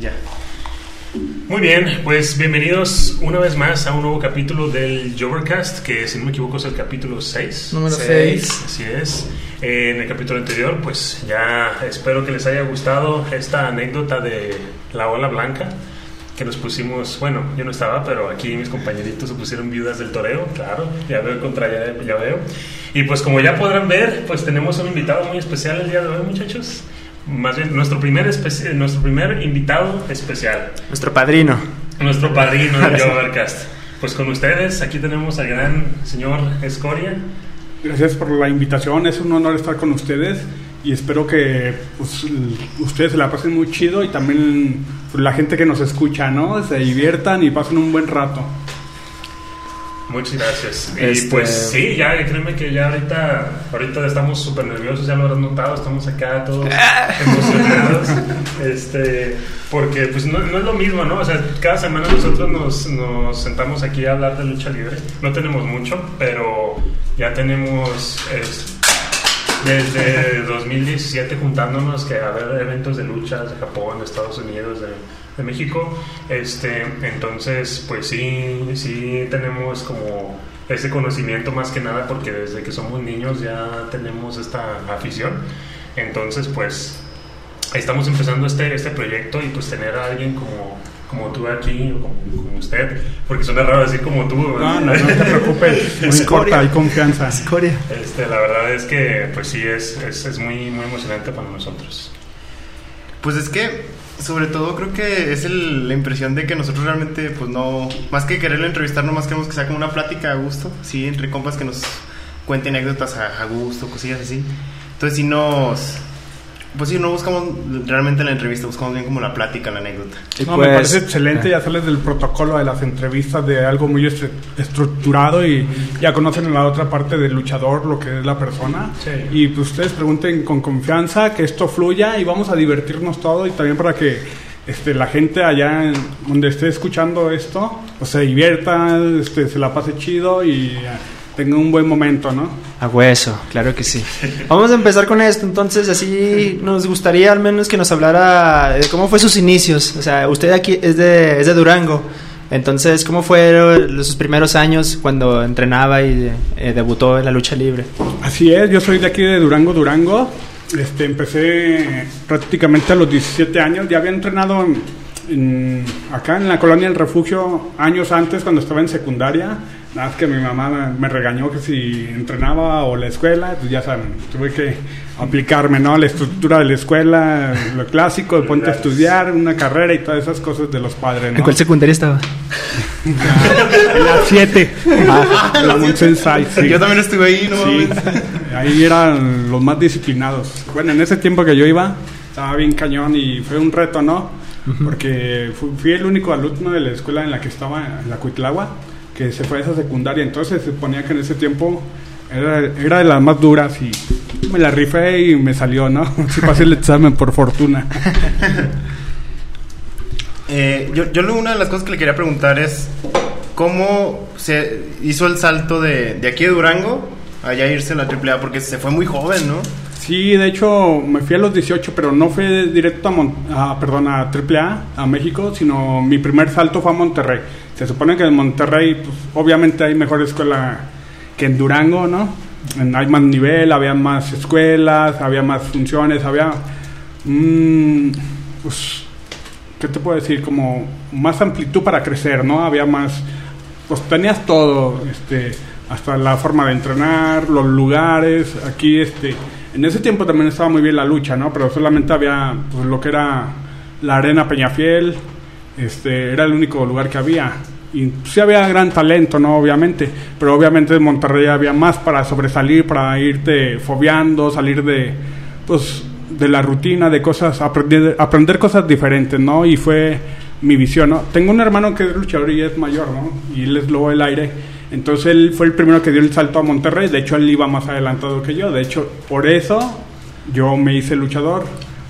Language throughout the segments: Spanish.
Ya. Muy bien, pues bienvenidos una vez más a un nuevo capítulo del Jovercast, que si no me equivoco es el capítulo 6. Número 6. Así es. En el capítulo anterior, pues ya espero que les haya gustado esta anécdota de la ola blanca que nos pusimos, bueno, yo no estaba, pero aquí mis compañeritos se pusieron viudas del toreo, claro, ya veo contra ya, ya veo. Y pues como ya podrán ver, pues tenemos un invitado muy especial el día de hoy, muchachos. Más bien, nuestro primer, especi- nuestro primer invitado especial. Nuestro padrino. Nuestro padrino de Jovercast. Pues con ustedes, aquí tenemos al gran señor Escoria. Gracias por la invitación, es un honor estar con ustedes y espero que pues, ustedes se la pasen muy chido y también pues, la gente que nos escucha, ¿no? Se diviertan y pasen un buen rato. Muchas gracias. Y Este- pues sí, ya créeme que ya ahorita, ahorita estamos súper nerviosos, ya lo habrás notado, estamos acá todos emocionados. Este, porque pues no, no es lo mismo, ¿no? O sea, cada semana nosotros nos, nos sentamos aquí a hablar de lucha libre. No tenemos mucho, pero ya tenemos es- desde 2017 juntándonos que a ver eventos de lucha de Japón, de Estados Unidos, de, de México. Este, entonces, pues sí, sí tenemos como ese conocimiento más que nada porque desde que somos niños ya tenemos esta afición. Entonces, pues estamos empezando este, este proyecto y pues tener a alguien como, como tú aquí, o como, como usted, porque suena raro decir como tú, No, no, no te preocupes, no importa, hay confianza. Escoria. Este, la verdad es que, pues sí, es, es, es muy, muy emocionante para nosotros. Pues es que, sobre todo, creo que es la impresión de que nosotros realmente, pues no, más que quererlo entrevistar, nomás queremos que sea como una plática a gusto, sí, entre compas que nos cuenten anécdotas a, a gusto, cosillas así. Entonces, si nos, pues sí, no buscamos realmente la entrevista, buscamos bien como la plática, la anécdota. Y No, pues- me parece excelente, ya sales del protocolo de las entrevistas de algo muy estru- estructurado y ya conocen en la otra parte del luchador lo que es la persona. Sí. Y pues ustedes pregunten con confianza, que esto fluya y vamos a divertirnos todo y también para que este, la gente allá en- donde esté escuchando esto pues se divierta, este, se la pase chido y eh, tenga un buen momento, ¿no? A hueso, claro que sí. Vamos a empezar con esto, entonces así nos gustaría al menos que nos hablara de cómo fue sus inicios. O sea, usted aquí es de, es de Durango, entonces ¿cómo fueron sus primeros años cuando entrenaba y eh, debutó en la lucha libre? Así es, yo soy de aquí de Durango, Durango. Este, empecé prácticamente a los 17 años. Ya había entrenado en- en- acá en la colonia del refugio años antes cuando estaba en secundaria. Nada más que mi mamá me- regañó que si entrenaba o la escuela, pues ya saben, tuve que aplicarme, ¿no? La estructura de la escuela, lo clásico, de ponte a estudiar, una carrera y todas esas cosas de los padres, ¿no? secundaria estaba? En la 7, la Monsensai, sí. Yo también estuve ahí, ¿no? Sí, ahí eran los más disciplinados. Bueno, en ese tiempo que yo iba, estaba bien cañón y fue un reto, ¿no? Porque fu- fui el único alumno de la escuela en la que estaba, en la Cuitlagua, que se fue a esa secundaria. Entonces se ponía que en ese tiempo era, era de las más duras y me la rifé y me salió, ¿no? Sí pasé el examen por fortuna. Eh, yo, yo una de las cosas que le quería preguntar es cómo se hizo el salto de, de aquí de Durango a ya irse a la AAA, porque se fue muy joven, ¿no? Sí, de hecho me fui a los 18, pero no fue directo a, Mon- a, perdón, a AAA, a México, sino mi primer salto fue a Monterrey. Se supone que en Monterrey, pues, obviamente hay mejor escuela que en Durango, ¿no? En- hay más nivel, había más escuelas, había más funciones, había, mm, pues, ¿qué te puedo decir? Como más amplitud para crecer, ¿no? Había más, pues tenías todo, este, hasta la forma de entrenar, los lugares, aquí, este, en ese tiempo también estaba muy bien la lucha, ¿no? Pero solamente había, pues, lo que era la arena Peñafiel, este, era el único lugar que había. Y sí había gran talento, ¿no? Obviamente, pero obviamente en Monterrey había más para sobresalir, para irte fobiando, salir de, pues, de la rutina, de cosas, aprender, aprender cosas diferentes, ¿no? Y fue mi visión, ¿no? Tengo un hermano que es luchador y es mayor, ¿no? Y él es lobo del aire. Entonces él fue el primero que dio el salto a Monterrey. De hecho, él iba más adelantado que yo. De hecho, por eso yo me hice luchador.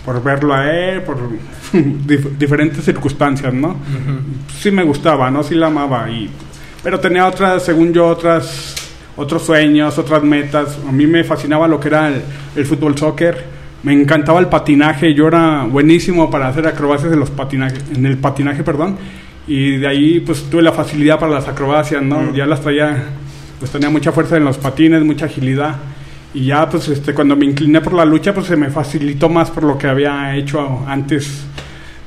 Por verlo a él, por dif- diferentes circunstancias, ¿no? Sí me gustaba, ¿no? Sí la amaba. Y, pero tenía otras, según yo, otras otros sueños, otras metas. A mí me fascinaba lo que era el, el fútbol soccer, Me encantaba el patinaje, yo era buenísimo para hacer acrobacias en los patinaje, en el patinaje, perdón. Y de ahí pues tuve la facilidad para las acrobacias, ¿no? Mm. Ya las traía, pues tenía mucha fuerza en los patines, mucha agilidad. Y ya pues este cuando me incliné por la lucha pues se me facilitó más por lo que había hecho antes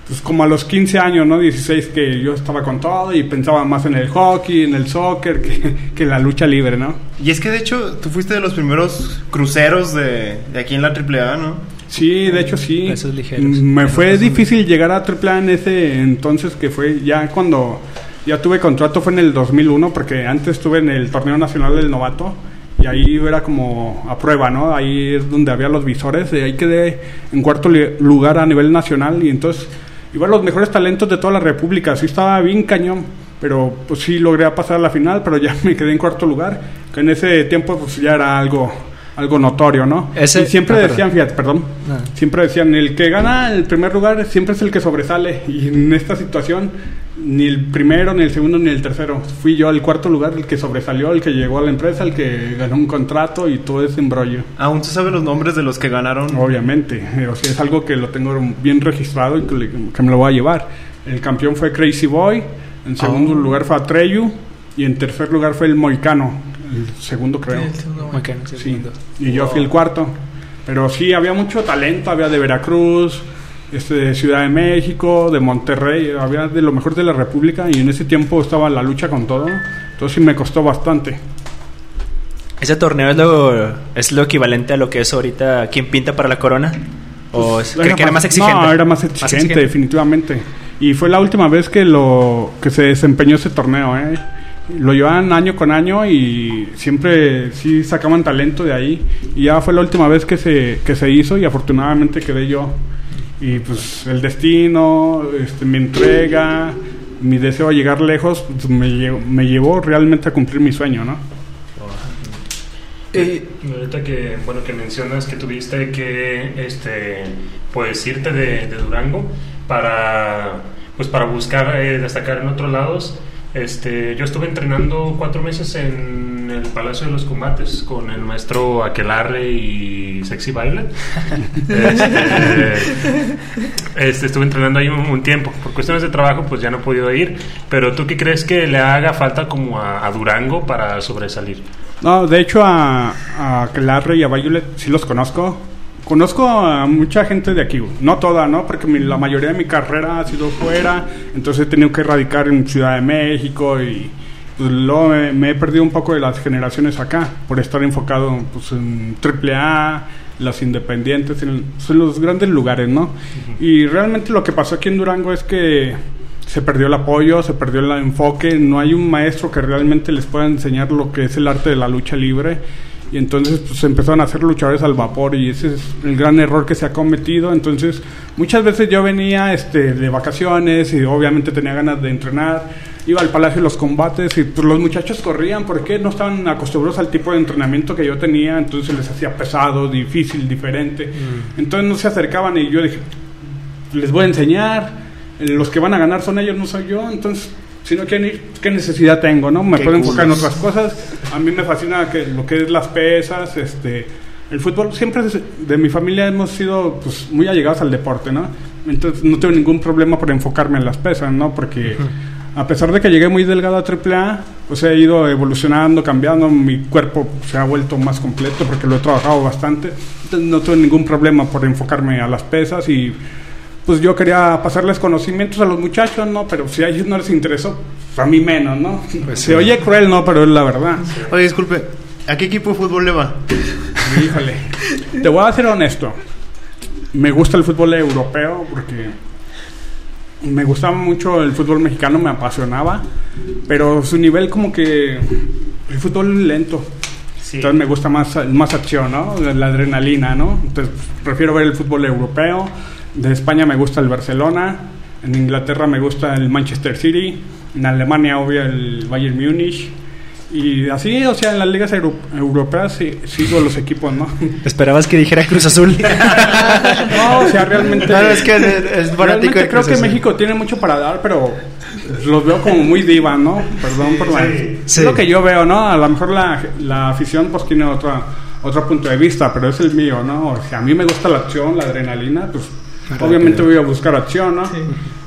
pues como a los 15 años, ¿no? 16 que yo estaba con todo y pensaba más en el hockey, en el soccer que, que en la lucha libre, ¿no? Y es que de hecho tú fuiste de los primeros cruceros de, de aquí en la AAA, ¿no? Sí, de hecho sí. Pesos ligeros. Mm, Me fue pesos difícil llegar a AAA en ese entonces que fue ya cuando ya tuve contrato fue en el 2001 porque antes estuve en el torneo nacional del novato y ahí era como a prueba, ¿no? Ahí es donde había los visores, de ahí quedé en cuarto lugar a nivel nacional y entonces iban los mejores talentos de toda la república, sí estaba bien cañón, pero pues sí logré pasar a la final, pero ya me quedé en cuarto lugar, que en ese tiempo pues ya era algo algo notorio, ¿no? Ese- y siempre ah, decían, fíjate, perdón, Ah. siempre decían, el que gana el primer lugar siempre es el que sobresale. Y en esta situación, ni el primero, ni el segundo, ni el tercero. Fui yo el cuarto lugar, el que sobresalió, el que llegó a la empresa, el que ganó un contrato y todo ese embrollo. ¿Aún se sabe los nombres de los que ganaron? Obviamente, o sea, es algo que lo tengo bien registrado y que, le- que me lo voy a llevar. El campeón fue Crazy Boy, en segundo Oh. lugar fue Atreyu y en tercer lugar fue el Moicano, el segundo creo. Muy caro, sí, Sí, segundo. y yo fui el cuarto. Pero sí, había mucho talento, había de Veracruz, este, de Ciudad de México, de Monterrey, había de lo mejor de la República y en ese tiempo estaba la lucha con todo. Entonces sí me costó bastante. ¿Ese torneo es lo, es lo equivalente a lo que es ahorita quien pinta para la corona? ¿O es, cree que era más exigente? No, era más exigente, definitivamente. Y fue la última vez que lo que se desempeñó ese torneo, ¿eh? Lo llevaban año con año y siempre sí sacaban talento de ahí. Y ya fue la última vez que se, que se hizo y afortunadamente quedé yo. Y pues el destino, este, mi entrega, mi deseo de llegar lejos, pues, me, llevó, me llevó realmente a cumplir mi sueño, ¿no? Y ahorita que, bueno, que mencionas que tuviste que, este, pues irte de, de Durango para, pues para buscar eh, destacar en otros lados. Este, yo estuve entrenando cuatro meses en el Palacio de los Combates con el maestro Aquelarre y Sexy Baile. Este, este, estuve entrenando ahí un, un tiempo. Por cuestiones de trabajo, pues ya no he podido ir. Pero tú qué crees que le haga falta como a, a Durango para sobresalir? No, de hecho a, a Clarre y a Violet sí los conozco. Conozco a mucha gente de aquí, no toda, ¿no? Porque mi- la mayoría de mi carrera ha sido fuera, entonces he tenido que radicar en Ciudad de México y pues, luego me, me he perdido un poco de las generaciones acá por estar enfocado pues, en AAA, las independientes, en, pues, en los grandes lugares, ¿no? Y realmente lo que pasó aquí en Durango es que se perdió el apoyo, se perdió el enfoque, no hay un maestro que realmente les pueda enseñar lo que es el arte de la lucha libre y entonces pues se empezaron a hacer luchadores al vapor y ese es el gran error que se ha cometido, entonces muchas veces yo venía este de vacaciones y obviamente tenía ganas de entrenar, iba al Palacio de los Combates y pues los muchachos corrían porque no estaban acostumbrados al tipo de entrenamiento que yo tenía, entonces les hacía pesado, difícil, diferente, entonces no se acercaban y yo dije, les voy a enseñar, los que van a ganar son ellos, no soy yo, entonces si no quieren ir, ¿qué necesidad tengo? no Me puedo enfocar en otras cosas. A mí me fascina que lo que es las pesas, este, el fútbol. Siempre de mi familia hemos sido pues, muy allegados al deporte, ¿no? Entonces no tengo ningún problema por enfocarme en las pesas, ¿no? Porque a pesar de que llegué muy delgado a AAA, pues he ido evolucionando, cambiando, mi cuerpo se ha vuelto más completo porque lo he trabajado bastante. Entonces no tengo ningún problema por enfocarme a las pesas y pues yo quería pasarles conocimientos a los muchachos, ¿no? Pero si a ellos no les interesó, pues a mí menos, ¿no? Pues Se sí. oye cruel, ¿no? Pero es la verdad. Oye, disculpe, ¿a qué equipo de fútbol le va? Híjole. Te voy a ser honesto. Me gusta el fútbol europeo porque me gustaba mucho el fútbol mexicano, me apasionaba, pero su nivel como que el fútbol es lento. Sí. Entonces me gusta más, más acción, ¿no? La adrenalina, ¿no? Entonces prefiero ver el fútbol europeo. De España me gusta el Barcelona. En Inglaterra me gusta el Manchester City. En Alemania, obvio, el Bayern Múnich. Y así, o sea, en las ligas euro- europeas sí, sigo los equipos, ¿no? Esperabas que dijera Cruz Azul. No, o sea, realmente. No, es que es- es realmente creo Cruz que Azul. México tiene mucho para dar, pero los veo como muy diva, ¿no? Perdón por la. sí. Sí. Es lo que yo veo, ¿no? A lo mejor la, la afición pues tiene otra otro punto de vista, pero es el mío, ¿no? O sea, a mí me gusta la acción, la adrenalina, pues obviamente voy a buscar acción, ¿no?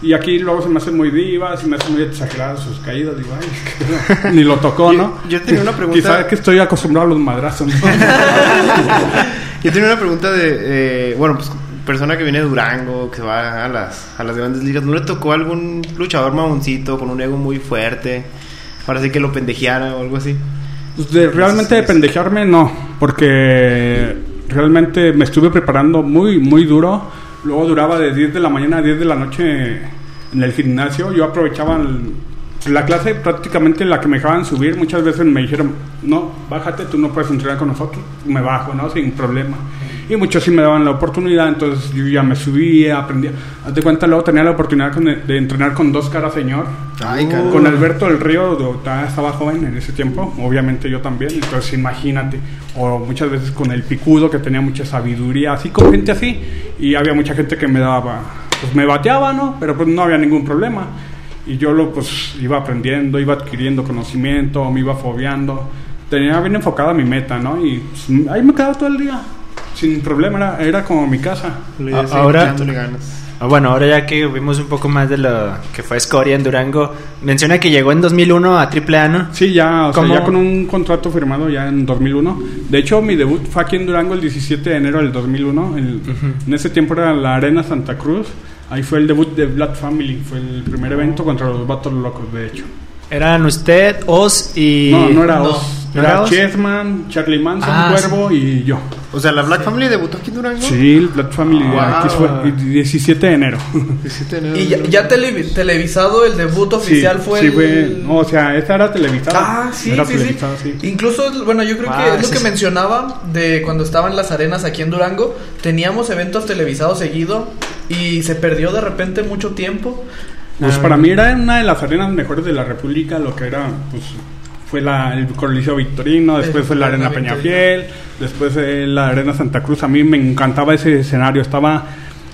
Y aquí luego se me hace muy diva, se me hace muy exagerada sus caídas, digo, ay, es que ni lo tocó, ¿no? Yo, yo tenía una pregunta. Quizás que estoy acostumbrado a los madrazos. ¿no? Yo tenía una pregunta de, eh, bueno, pues persona que viene de Durango, que se va a las, a las grandes ligas, ¿no le tocó algún luchador mamoncito con un ego muy fuerte? Para así que lo pendejeara o algo así. Pues de- realmente de pendejearme no, porque realmente me estuve preparando muy, muy duro. Luego duraba de 10 de la mañana a 10 de la noche en el gimnasio. Yo aprovechaba la clase prácticamente en la que me dejaban subir. Muchas veces me dijeron, no, bájate, tú no puedes entrenar con nosotros. Me bajo, ¿no? Sin problema. Y muchos sí me daban la oportunidad, entonces yo ya me subía, aprendía. Haz de cuenta, luego tenía la oportunidad con- de entrenar con dos caras señor. Ay, cabrón. Con Alberto del Río, estaba joven en ese tiempo, obviamente yo también, entonces imagínate, o muchas veces con el picudo que tenía mucha sabiduría, así con gente así, y había mucha gente que me daba, pues me bateaba, ¿no? Pero pues no había ningún problema, y yo lo pues iba aprendiendo, iba adquiriendo conocimiento, me iba fobiando, tenía bien enfocada mi meta, ¿no? Y pues, ahí me quedaba todo el día, sin problema, era, era como mi casa. Le ahora-. Ah, Bueno, ahora ya que vimos un poco más de lo que fue Scoria en Durango, menciona que llegó en 2001 a AAA, ¿no? Sí, ya, o sea, ya con un contrato firmado ya en 2001. De hecho, mi debut fue aquí en Durango el 17 de enero del 2001. El- En ese tiempo era la Arena Santa Cruz. Ahí fue el debut de Blood Family. Fue el primer evento contra los Vatos Locos, de hecho. Eran usted, Oz y... no, no era no. Oz. ¿No Era? Chessman, Charlie Manson, Ah, Cuervo y yo. O sea, la Black Family debutó aquí en Durango. Sí, Blood Family. Wow. Aquí fue el 17 de enero. 17 de enero Y ya, 2001. ya televi- televisado el debut oficial sí, fue sí, el... fue. no, o sea, esta era televisada. Ah, sí, Era sí, sí. televisada, sí. Incluso, bueno, yo creo Wow, que es lo que mencionaba de cuando estaban las arenas aquí en Durango. Teníamos eventos televisados seguido y se perdió de repente mucho tiempo. Pues Ah, para mí era una de las arenas mejores de la República, lo que era, pues, fue la, el Coliseo Victorino, después fue la Arena Peñafiel, después eh, la Arena Santa Cruz. A mí me encantaba ese escenario, estaba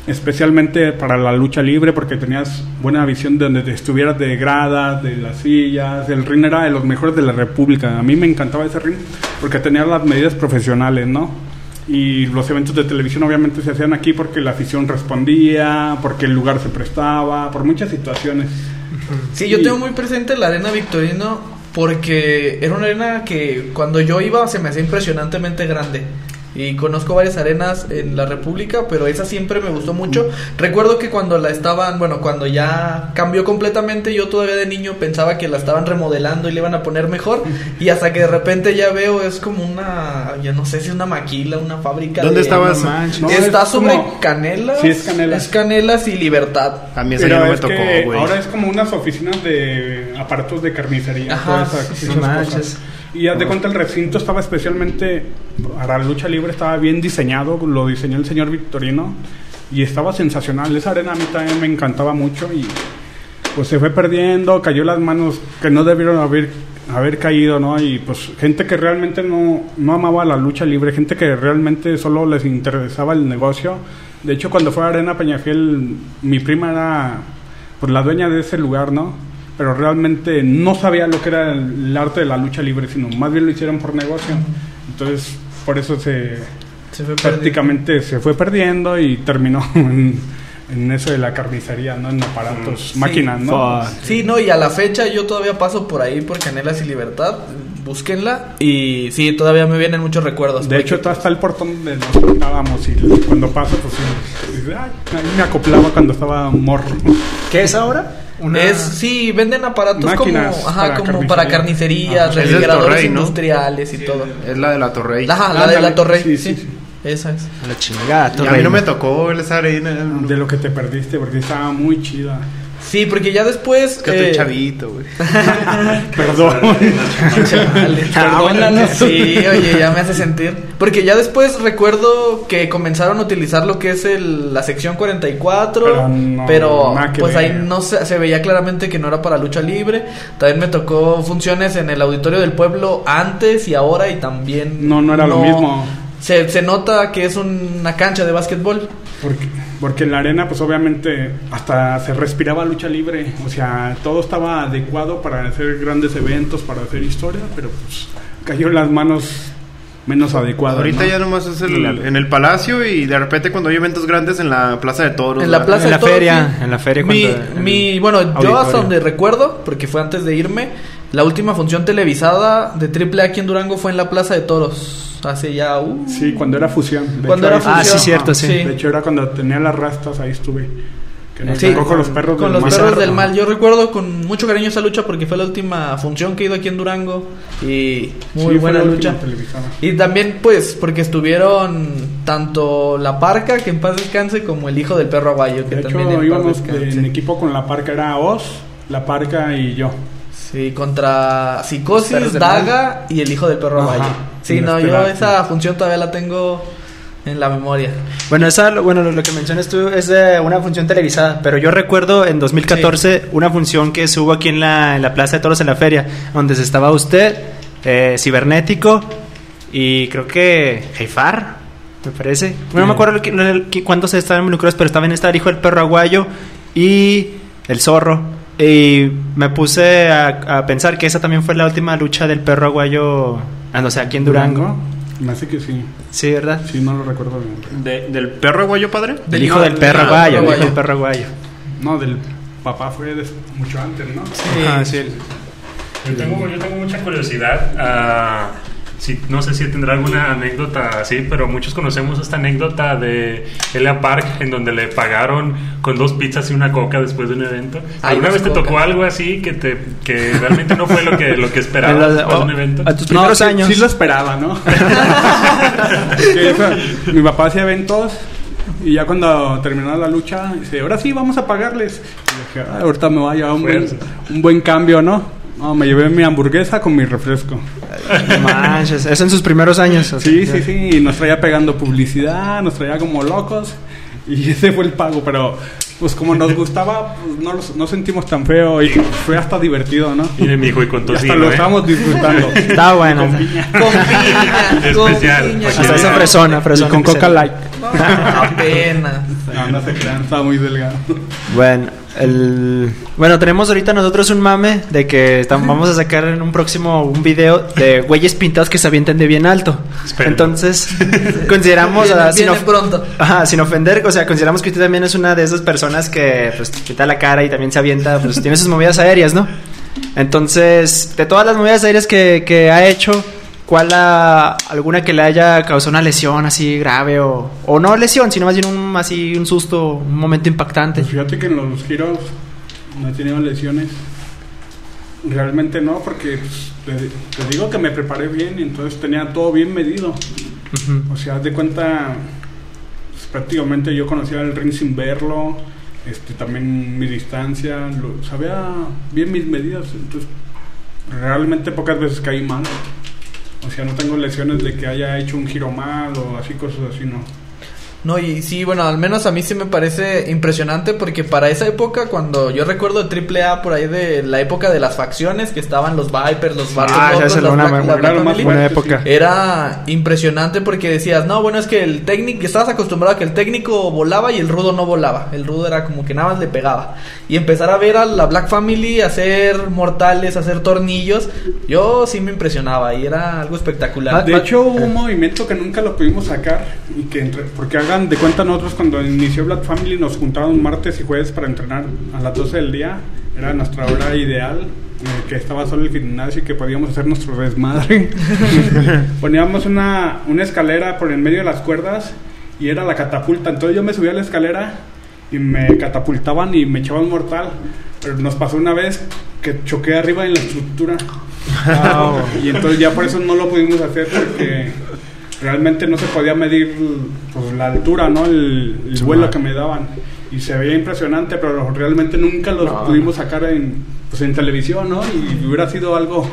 especialmente para la lucha libre porque tenías buena visión de donde te estuvieras de gradas, de las sillas, el ring era de los mejores de la República. A mí me encantaba ese ring porque tenía las medidas profesionales, ¿no? Y los eventos de televisión obviamente se hacían aquí porque la afición respondía, porque el lugar se prestaba, por muchas situaciones. Sí, yo tengo muy presente la arena Victorino porque era una arena que cuando yo iba se me hacía impresionantemente grande. Y conozco varias arenas en la República, pero esa siempre me gustó mucho. Recuerdo que cuando la estaban, bueno, cuando ya cambió completamente, yo todavía de niño pensaba que la estaban remodelando y le iban a poner mejor. Y hasta que de repente ya veo, es como una, ya no sé si una maquila, una fábrica. ¿Dónde de- estabas? No Está es sobre como- Canelas. Sí, es Canelas. Es Canelas y Libertad. A mí esa Pero ya no me tocó, güey. ahora es como unas oficinas de aparatos de carnicería, Ajá, todas esas, sí, sí, esas cosas. Y haz de cuenta el recinto estaba especialmente para la lucha libre, estaba bien diseñado, lo diseñó el señor Victorino y estaba sensacional. Esa arena a mí también me encantaba mucho y pues se fue perdiendo, cayó las manos que no debieron haber haber caído, ¿no? Y pues gente que realmente no, no amaba la lucha libre, gente que realmente solo les interesaba el negocio. De hecho, cuando fue a Arena Peñafiel, mi prima era pues la dueña de ese lugar, ¿no? Pero realmente no sabía lo que era el, el arte de la lucha libre, sino más bien lo hicieron por negocio. Entonces, por eso se Se fue perdiendo. prácticamente se fue perdiendo y terminó en, en eso de la carnicería, ¿no? En aparatos, máquinas, ¿no? Fuck. Sí, no, y a la fecha yo todavía paso por ahí por Canelas y Libertad. Búsquenla. Y sí, todavía me vienen muchos recuerdos. De hecho, está hasta el portón donde nos juntábamos y cuando paso, pues sí, me acoplaba cuando estaba morro. ¿Qué es ahora? Es, sí, venden aparatos como, ajá, para como carnicería. para carnicerías, refrigeradores Torrey, ¿no? industriales y todo. Es la de la Torrey. Ajá, la de la Ándale, Torre. sí, Sí, sí. Esa es. La chingada, Y a mí no me tocó esa arena. De lo que te perdiste, porque estaba muy chida. Sí, porque ya después. Es que estoy eh, chavito, güey. Perdón. Chale, perdónanos. Sí, oye, ya me hace sentir. Porque ya después recuerdo que comenzaron a utilizar lo que es el, la sección 44. Pero no, pero, pues ver. ahí no se, se veía claramente que no era para lucha libre. También me tocó funciones en el auditorio del pueblo antes y ahora y también. No, no era lo mismo. Se, se nota que es una cancha de básquetbol. Porque, porque en la arena, pues obviamente, hasta se respiraba lucha libre. O sea, todo estaba adecuado para hacer grandes eventos, para hacer historia, pero pues cayó en las manos menos adecuado. Ahorita ¿no? ya nomás es el, en el palacio y de repente cuando hay eventos grandes en la Plaza de Toros. En la ¿verdad? plaza En de la Toros, feria, sí. en la feria Mi, mi- bueno, yo hasta donde recuerdo, porque fue antes de irme, la última función televisada de Triple A aquí en Durango fue en la Plaza de Toros. Hace ya. uh, Sí, cuando era fusión. De Cuando hecho, era ahí- Ah, sí, fusión. cierto, sí. Sí. De hecho, era cuando tenía las rastas, ahí estuve. Que nos Sí. tocó con los perros Con del los perros del mal. Yo recuerdo con mucho cariño esa lucha porque fue la última función que he ido aquí en Durango. Y muy Sí, fue buena lucha. Y también, pues, porque estuvieron tanto la parca, que en paz descanse, como el hijo del perro aguayo, que De también hecho, en paz íbamos en equipo con la parca. Era Oz, la parca y yo. Sí, contra Psicosis, Daga y el hijo del perro Ajá. aguayo. Sí, no, yo esa función todavía la tengo en la memoria. Bueno, esa, lo- bueno, lo, que mencionas tú es de una función televisada, pero yo recuerdo en 2014 una función que se hubo aquí en la, en la Plaza de Toros en la feria, donde se estaba usted, eh, Cibernético y creo que Jeifar, me parece. Bueno, no me acuerdo cuántos estaban involucrados, pero estaba en esta el hijo del perro aguayo y el zorro. Y me puse a, a pensar que esa también fue la última lucha del perro aguayo, ah, no sé, aquí en Durango. Me hace que sí. Sí, ¿verdad? Sí, no lo recuerdo bien. De- ¿Del perro aguayo padre? Del hijo no, del perro aguayo, el hijo del perro aguayo. No, del papá fue des- mucho antes, ¿no? Sí. Ajá, sí. Yo tengo, yo tengo mucha curiosidad. ah, si, no sé si tendrá alguna anécdota así, pero muchos conocemos esta anécdota de Elia Park en donde le pagaron con dos pizzas y una coca después de un evento. Ay, ¿Alguna dos vez te cocas. tocó algo así que te que realmente no fue lo que lo que esperabas de un oh, evento? A tus No, primeros sí, años. sí lo esperaba, ¿no? Eso, mi papá hacía eventos y ya cuando terminaba la lucha, dice, ahora sí, vamos a pagarles. Y dije, "Ay, ahorita me va a llevar un buen, un buen cambio, ¿no? No, me llevé mi hamburguesa con mi refresco. No manches, eso en sus primeros años. o sea, Sí, sí, sí, y nos traía pegando publicidad, nos traía como locos y ese fue el pago, pero pues como nos gustaba, pues no, los- no sentimos tan feo y fue hasta divertido, ¿no? Mire, mi hijo, y con Y hasta tocino, lo ¿eh? estábamos disfrutando. Está bueno. Con piña, con Especial, piña. que Hasta esa vean. fresona, Y fresona. con Coca se- Light. No, apenas. No, no se crean, estaba muy delgado. Bueno, el... bueno, tenemos ahorita nosotros un mame de que vamos a sacar en un próximo un video de güeyes pintados que se avienten de bien alto. Entonces, consideramos, Viene- sin, viene of- pronto. Ajá, sin ofender, o sea, consideramos que usted también es una de esas personas que pues quita la cara y también se avienta, pues tiene sus movidas aéreas, ¿no? Entonces, de todas las movidas aéreas que, que ha hecho, ¿cuál la, alguna que le haya causado una lesión así grave o, o no lesión, sino más bien un, así un susto, un momento impactante? Pues fíjate que en los giros no he tenido lesiones. Realmente no, porque pues, te, te digo que me preparé bien y entonces tenía todo bien medido. Ujú. O sea, haz de cuenta, pues, prácticamente yo conocía el ring sin verlo, este, también mi distancia, lo- sabía bien mis medidas, entonces realmente pocas veces caí mal. O sea, no tengo lesiones de que haya hecho un giro mal o así, cosas así, no. No, y sí, bueno, al menos a mí sí me parece impresionante porque para esa época, cuando yo recuerdo Triple A por ahí de la época de las facciones, que estaban los Vipers, los Bartos Ah, Locos, las una Black- la buena- Black época. Era impresionante porque decías, no, bueno, es que el técnico, estabas acostumbrado a que el técnico volaba y el rudo no volaba. El rudo era como que nada más le pegaba. Y empezar a ver a la Black Family hacer mortales, hacer tornillos, yo sí me impresionaba y era algo espectacular. De hecho, hubo un movimiento que nunca lo pudimos sacar. Y que entre- porque hagan de cuenta, nosotros cuando inició Black Family nos juntaban martes y jueves para entrenar a las 12 del día. Era nuestra hora ideal. eh, que estaba solo el gimnasio y que podíamos hacer nuestro desmadre. Poníamos una, una escalera por en medio de las cuerdas y era la catapulta. Entonces yo me subía a la escalera y me catapultaban y me echaban mortal. Pero nos pasó una vez que choqué arriba en la estructura. Y entonces ya por eso no lo pudimos hacer porque realmente no se podía medir pues, la altura, ¿no? El, el vuelo que me daban. Y se veía impresionante, pero realmente nunca lo No. pudimos sacar en, pues, en televisión, ¿no? Y hubiera sido algo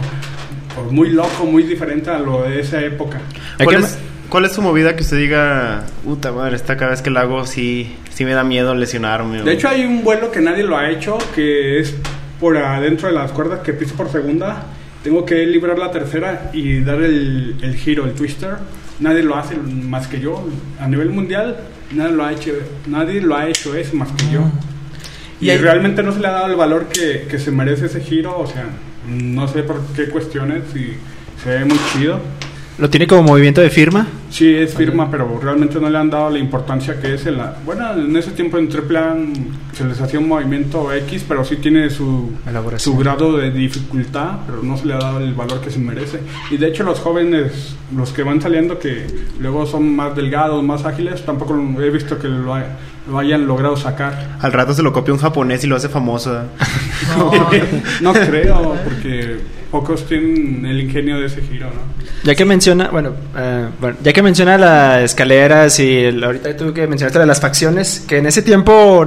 pues, muy loco, muy diferente a lo de esa época. ¿Cuál es, cuál es su movida que usted diga, puta madre, esta cada vez que la hago sí, sí me da miedo lesionarme? o-" De hecho, hay un vuelo que nadie lo ha hecho, que es por adentro de las cuerdas que piso por segunda. Tengo que librar la tercera y dar el, el giro, el twister. Nadie lo hace más que yo. A nivel mundial, nadie lo ha hecho, nadie lo ha hecho eso más que yo. Y Y, hay- realmente no se le ha dado el valor que, que se merece ese giro. O sea, no sé por qué cuestiones y se ve muy chido. lo tiene como movimiento de firma. Sí, es firma, pero realmente no le han dado la importancia que es en la... Bueno, en ese tiempo en AAA se les hacía un movimiento X, pero sí tiene su, Elaboración. su grado de dificultad, pero no se le ha dado el valor que se merece. Y de hecho los jóvenes, los que van saliendo, que luego son más delgados, más ágiles, tampoco he visto que lo, hay- lo hayan logrado sacar. Al rato se lo copia un japonés y lo hace famoso. No, No creo, porque pocos tienen el ingenio de ese giro, ¿no? Ya que menciona, bueno, eh, bueno, ya que menciona las escaleras y el- ahorita tú que mencionaste las facciones, que en ese tiempo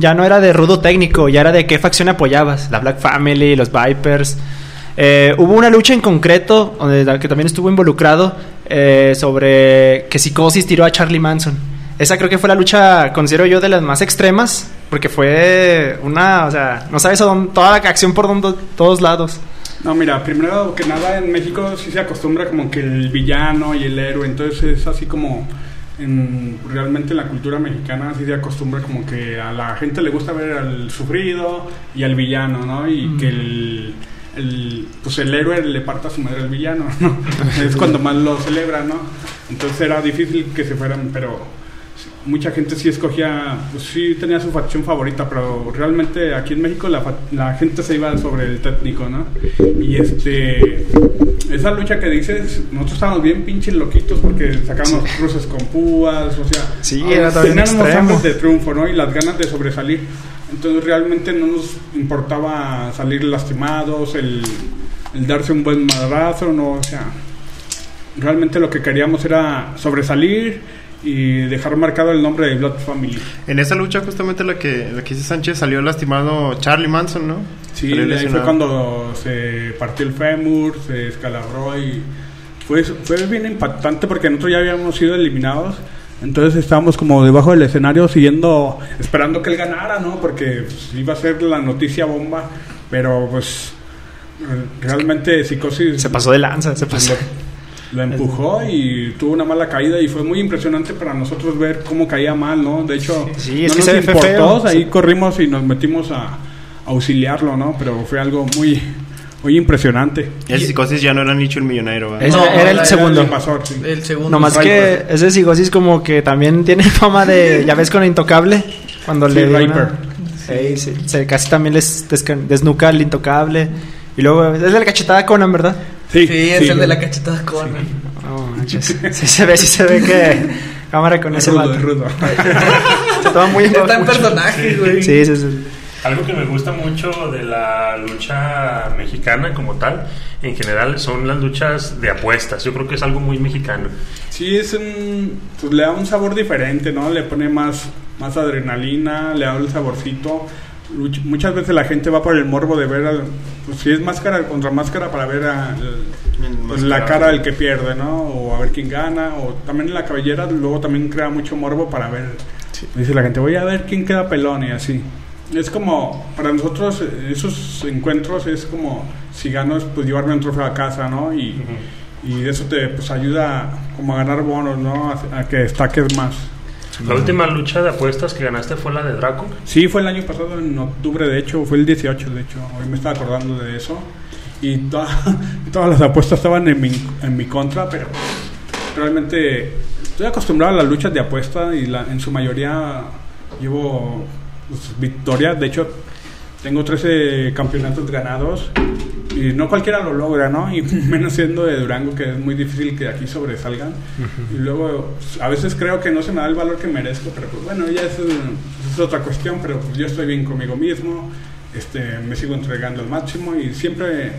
ya no era de rudo técnico, ya era de qué facción apoyabas, la Black Family, los Vipers. Eh, hubo una lucha en concreto, donde, que también estuvo involucrado, eh, sobre que Psicosis tiró a Charlie Manson. Esa creo que fue la lucha, considero yo, de las más extremas, porque fue una, o sea, no sabes dónde, toda la acción por donde, todos lados. No, mira, primero que nada en México sí se acostumbra como que el villano y el héroe, entonces es así como en, realmente en la cultura mexicana sí se acostumbra como que a la gente le gusta ver al sufrido y al villano, ¿no? Y que el, el, pues el héroe le parta a su madre al villano, ¿no? es cuando más lo celebra, ¿no? Entonces era difícil que se fueran, pero mucha gente sí escogía, pues sí tenía su facción favorita, pero realmente aquí en México la, gente se iba sobre el técnico, ¿no? Y este, esa lucha que dices, nosotros estábamos bien pinches loquitos porque sacábamos cruces con púas, o sea, Sí, era teníamos hambre de triunfo, ¿no? Y las ganas de sobresalir. Entonces realmente no nos importaba salir lastimados, el, el darse un buen madrazo, ¿no? O sea, realmente lo que queríamos era sobresalir y dejar marcado el nombre de Blood Family. En esa lucha, justamente la que, la que dice Sánchez, salió lastimado Charlie Manson, ¿no? Sí, ahí fue cuando se partió el fémur, se escalabró y fue, fue bien impactante porque nosotros ya habíamos sido eliminados. Entonces estábamos como debajo del escenario siguiendo, esperando que él ganara, ¿no? Porque pues, iba a ser la noticia bomba, pero pues re- realmente Psicosis Se pasó de lanza, se pasó. lo empujó y tuvo una mala caída y fue muy impresionante para nosotros ver cómo caía mal, ¿no? De hecho, Sí, es no que nos importó, feo. ahí Sí. corrimos y nos metimos a, a auxiliarlo, ¿no? Pero fue algo muy, muy impresionante. El psicosis ya no era Nicho el millonario, ¿verdad? Es- No, era el era segundo. El invasor, sí. el segundo. No más que ese psicosis como que también tiene fama de, ya ves con Intocable, cuando Sí, le dio Viper. una- Ey, sí, se- casi también les desnuca al Intocable. Y luego, es de la cachetada de Conan, ¿verdad? Sí, es el de la cachetada con. No, manches. Sí se ve, sí se ve que cámara con Es ese rudo, rudo. Se toma muy Está en personaje, güey. Sí, sí, sí. Algo que me gusta mucho de la lucha mexicana como tal, en general, son las luchas de apuestas. Yo creo que es algo muy mexicano. Sí, es un, pues le da un sabor diferente, ¿no? Le pone más, más adrenalina, le da el saborcito. Muchas veces la gente va por el morbo de ver, al, pues si es máscara contra máscara para ver a, pues, la cara del que pierde, ¿no? O a ver quién gana, o también en la cabellera luego también crea mucho morbo para ver. Dice la gente, voy a ver quién queda pelón y así. Es como, para nosotros eh, esos encuentros es como, si gano es pues llevarme un trofeo a casa, ¿no? Y, y eso te pues ayuda como a ganar bonos, ¿no? A, a que destaques más. La última lucha de apuestas que ganaste fue la de Draco. Sí, fue el año pasado, en octubre, de hecho, fue el 18, de hecho, hoy me estaba acordando de eso. Y toda- todas las apuestas estaban en mi, en mi contra, pero realmente estoy acostumbrado a las luchas de apuesta y la, en su mayoría llevo pues, victorias. De hecho, tengo 13 campeonatos ganados y no cualquiera lo logra, ¿no? Y menos siendo de Durango, que es muy difícil que aquí sobresalgan. Y luego, pues, a veces creo que no se me da el valor que merezco, pero pues bueno, ya es, es otra cuestión, pero pues yo estoy bien conmigo mismo, este, me sigo entregando al máximo y siempre,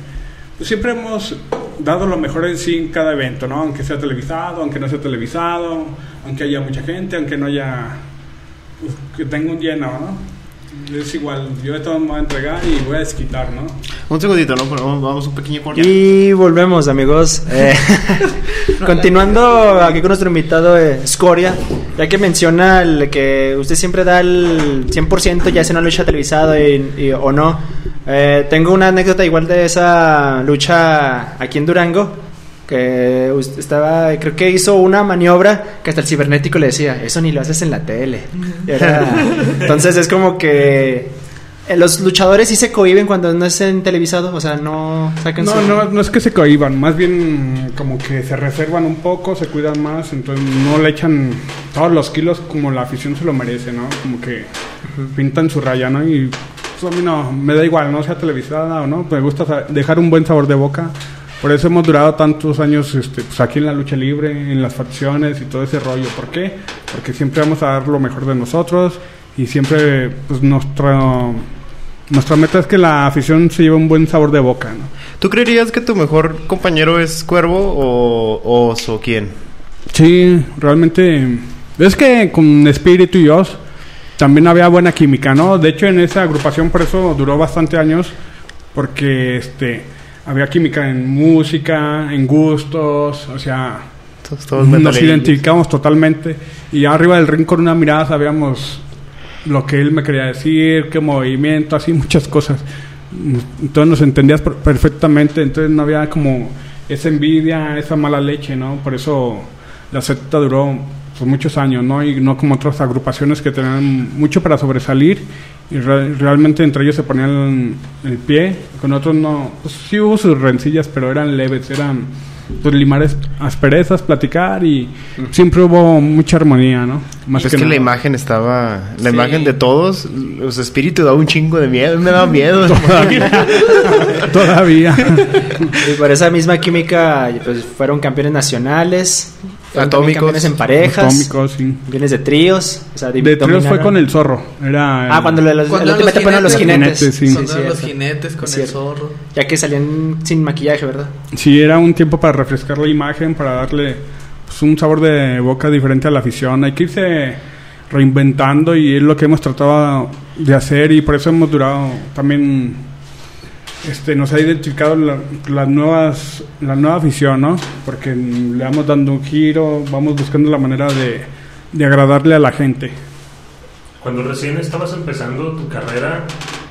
pues siempre hemos dado lo mejor en sí en cada evento, ¿no? Aunque sea televisado, aunque no sea televisado, aunque haya mucha gente, aunque no haya, pues, que tenga un lleno, ¿no? Es igual, yo de todo me voy a entregar y voy a desquitar, ¿no? Un segundito, ¿no? Pero Vamos, vamos un pequeño corte. Y volvemos, amigos. Eh, continuando aquí con nuestro invitado eh, Scoria, ya que menciona el que usted siempre da el 100%, ya sea una lucha televisada y- y- o no. Eh, tengo una anécdota igual de esa lucha aquí en Durango. Que estaba, creo que hizo una maniobra que hasta el cibernético le decía, eso ni lo haces en la tele. Era- entonces es como que Eh, Los luchadores sí se cohiben cuando no es en televisado, o sea, no sacan No, su- no, no es que se cohiban, más bien como que se reservan un poco, se cuidan más, entonces no le echan todos los kilos como la afición se lo merece, ¿no? Como que pintan su raya, ¿no? Y pues, a mí no, me da igual, no sea televisada o no, me gusta dejar un buen sabor de boca. Por eso hemos durado tantos años este, pues aquí en la lucha libre, en las facciones y todo ese rollo. ¿Por qué? Porque siempre vamos a dar lo mejor de nosotros y siempre pues nuestra, nuestra meta es que la afición se lleve un buen sabor de boca, ¿no? ¿Tú creerías que tu mejor compañero es Cuervo o, o Oso? ¿Quién? Sí, realmente. Es que con Espíritu y yo también había buena química, ¿no? De hecho, en esa agrupación por eso duró bastante años, porque este había química en música, en gustos, o sea, Todos, nos identificamos totalmente. Y arriba del ring con una mirada sabíamos lo que él me quería decir, qué movimiento, así muchas cosas. Entonces nos entendías per- perfectamente, entonces no había como esa envidia, esa mala leche, ¿no? Por eso la secta duró pues, muchos años, ¿no? Y no como otras agrupaciones que tenían mucho para sobresalir y re- realmente entre ellos se ponían el pie, con otros no, pues sí hubo sus rencillas, pero eran leves, eran pues limar asperezas, platicar y siempre hubo mucha armonía, ¿no? Más es que, la imagen estaba... La Sí. imagen de todos, los espíritus daba un chingo de miedo. Me daba miedo. Todavía. Y por esa misma química, pues fueron campeones nacionales, Atómicos. campeones en parejas, Atómicos, sí. campeones de tríos, o sea, De tríos fue con el zorro. Era Ah, cuando le- los, Cuando el eran último los fueron los jinetes. jinetes. Sí, Son los jinetes con el zorro. Ya que salían sin maquillaje, ¿verdad? Sí, era un tiempo para refrescar la imagen, para darle pues, un sabor de boca diferente a la afición. Hay que irse reinventando y es lo que hemos tratado de hacer y por eso hemos durado también este nos ha identificado la, las nuevas la nueva afición, ¿no? Porque le vamos dando un giro, vamos buscando la manera de, de agradarle a la gente. Cuando recién estabas empezando tu carrera,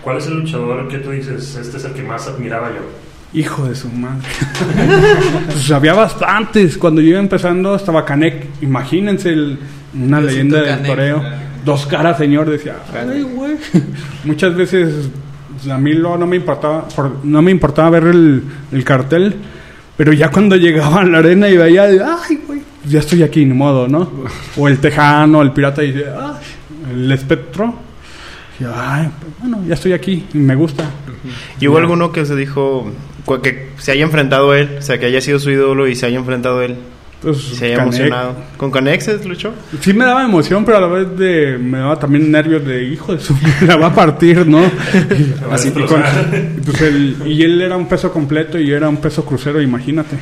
¿cuál es el luchador que tú dices, este es el que más admiraba yo? Hijo de su madre. pues había bastantes. Cuando yo iba empezando estaba Canek. Imagínense el- una leyenda del Canek. toreo. Dos caras, señor. Decía, ay, güey. Muchas veces pues, a mí no me importaba, por- no me importaba ver el, el cartel. Pero ya cuando llegaba a la arena y veía, ay, güey, ya estoy aquí, ni modo, ¿no? O el tejano, el pirata, y el espectro. Ay, pues, bueno, ya estoy aquí me gusta. ¿Y hubo alguno que se dijo que se haya enfrentado a él? O sea, que haya sido su ídolo y se haya enfrentado a él. Pues, se Canek. emocionado. ¿Con Canexes luchó? Sí me daba emoción, pero a la vez de, me daba también nervios de hijo de su la va a partir, ¿no? Y, así, y con- pues él, y él era un peso completo y yo era un peso crucero, imagínate.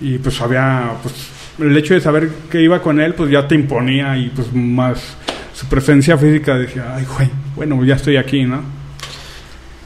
Y pues había, pues el hecho de saber que iba con él, pues ya te imponía y pues más su presencia física decía, ay, güey, bueno, ya estoy aquí, ¿no?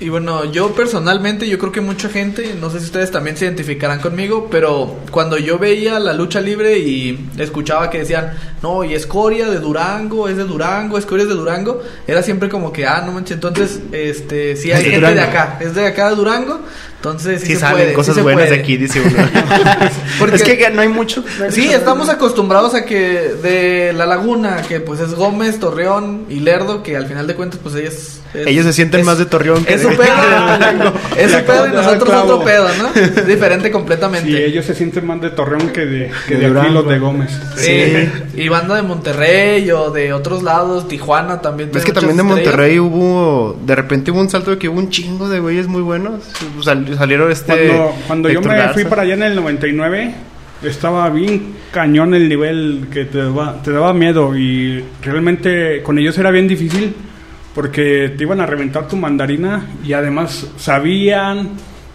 Y bueno, yo personalmente, yo creo que mucha gente, no sé si ustedes también se identificarán conmigo, pero cuando yo veía la lucha libre y escuchaba que decían, no, y escoria de Durango, es de Durango, escoria es de Durango, era siempre como que, ah, no manches, entonces, este, sí hay de gente de acá, es de acá de Durango, entonces sí, Sí, se salen puede, sí cosas se buenas puede. de aquí, dice uno. Porque- Es que no hay mucho. no hay Sí, mucho- estamos acostumbrados a que de la laguna, que pues es Gómez, Torreón y Lerdo, que al final de cuentas pues ellos... es- Ellos se sienten es- más de Torreón que Es su de- pedo, es su pedo y nosotros otro pedo, ¿no? Es diferente completamente. Y ellos se sienten más de Torreón que de, que De de, aquí los de Gómez. Sí. Y banda de Monterrey o de otros lados, Tijuana también. Es que también de. Monterrey hubo... De repente hubo un salto de que hubo un chingo de güeyes muy buenos. Salieron este... Cuando, cuando yo me Garza. fui para allá en el 99, estaba bien cañón el nivel que te daba, te daba miedo y realmente con ellos era bien difícil porque te iban a reventar tu mandarina y además sabían,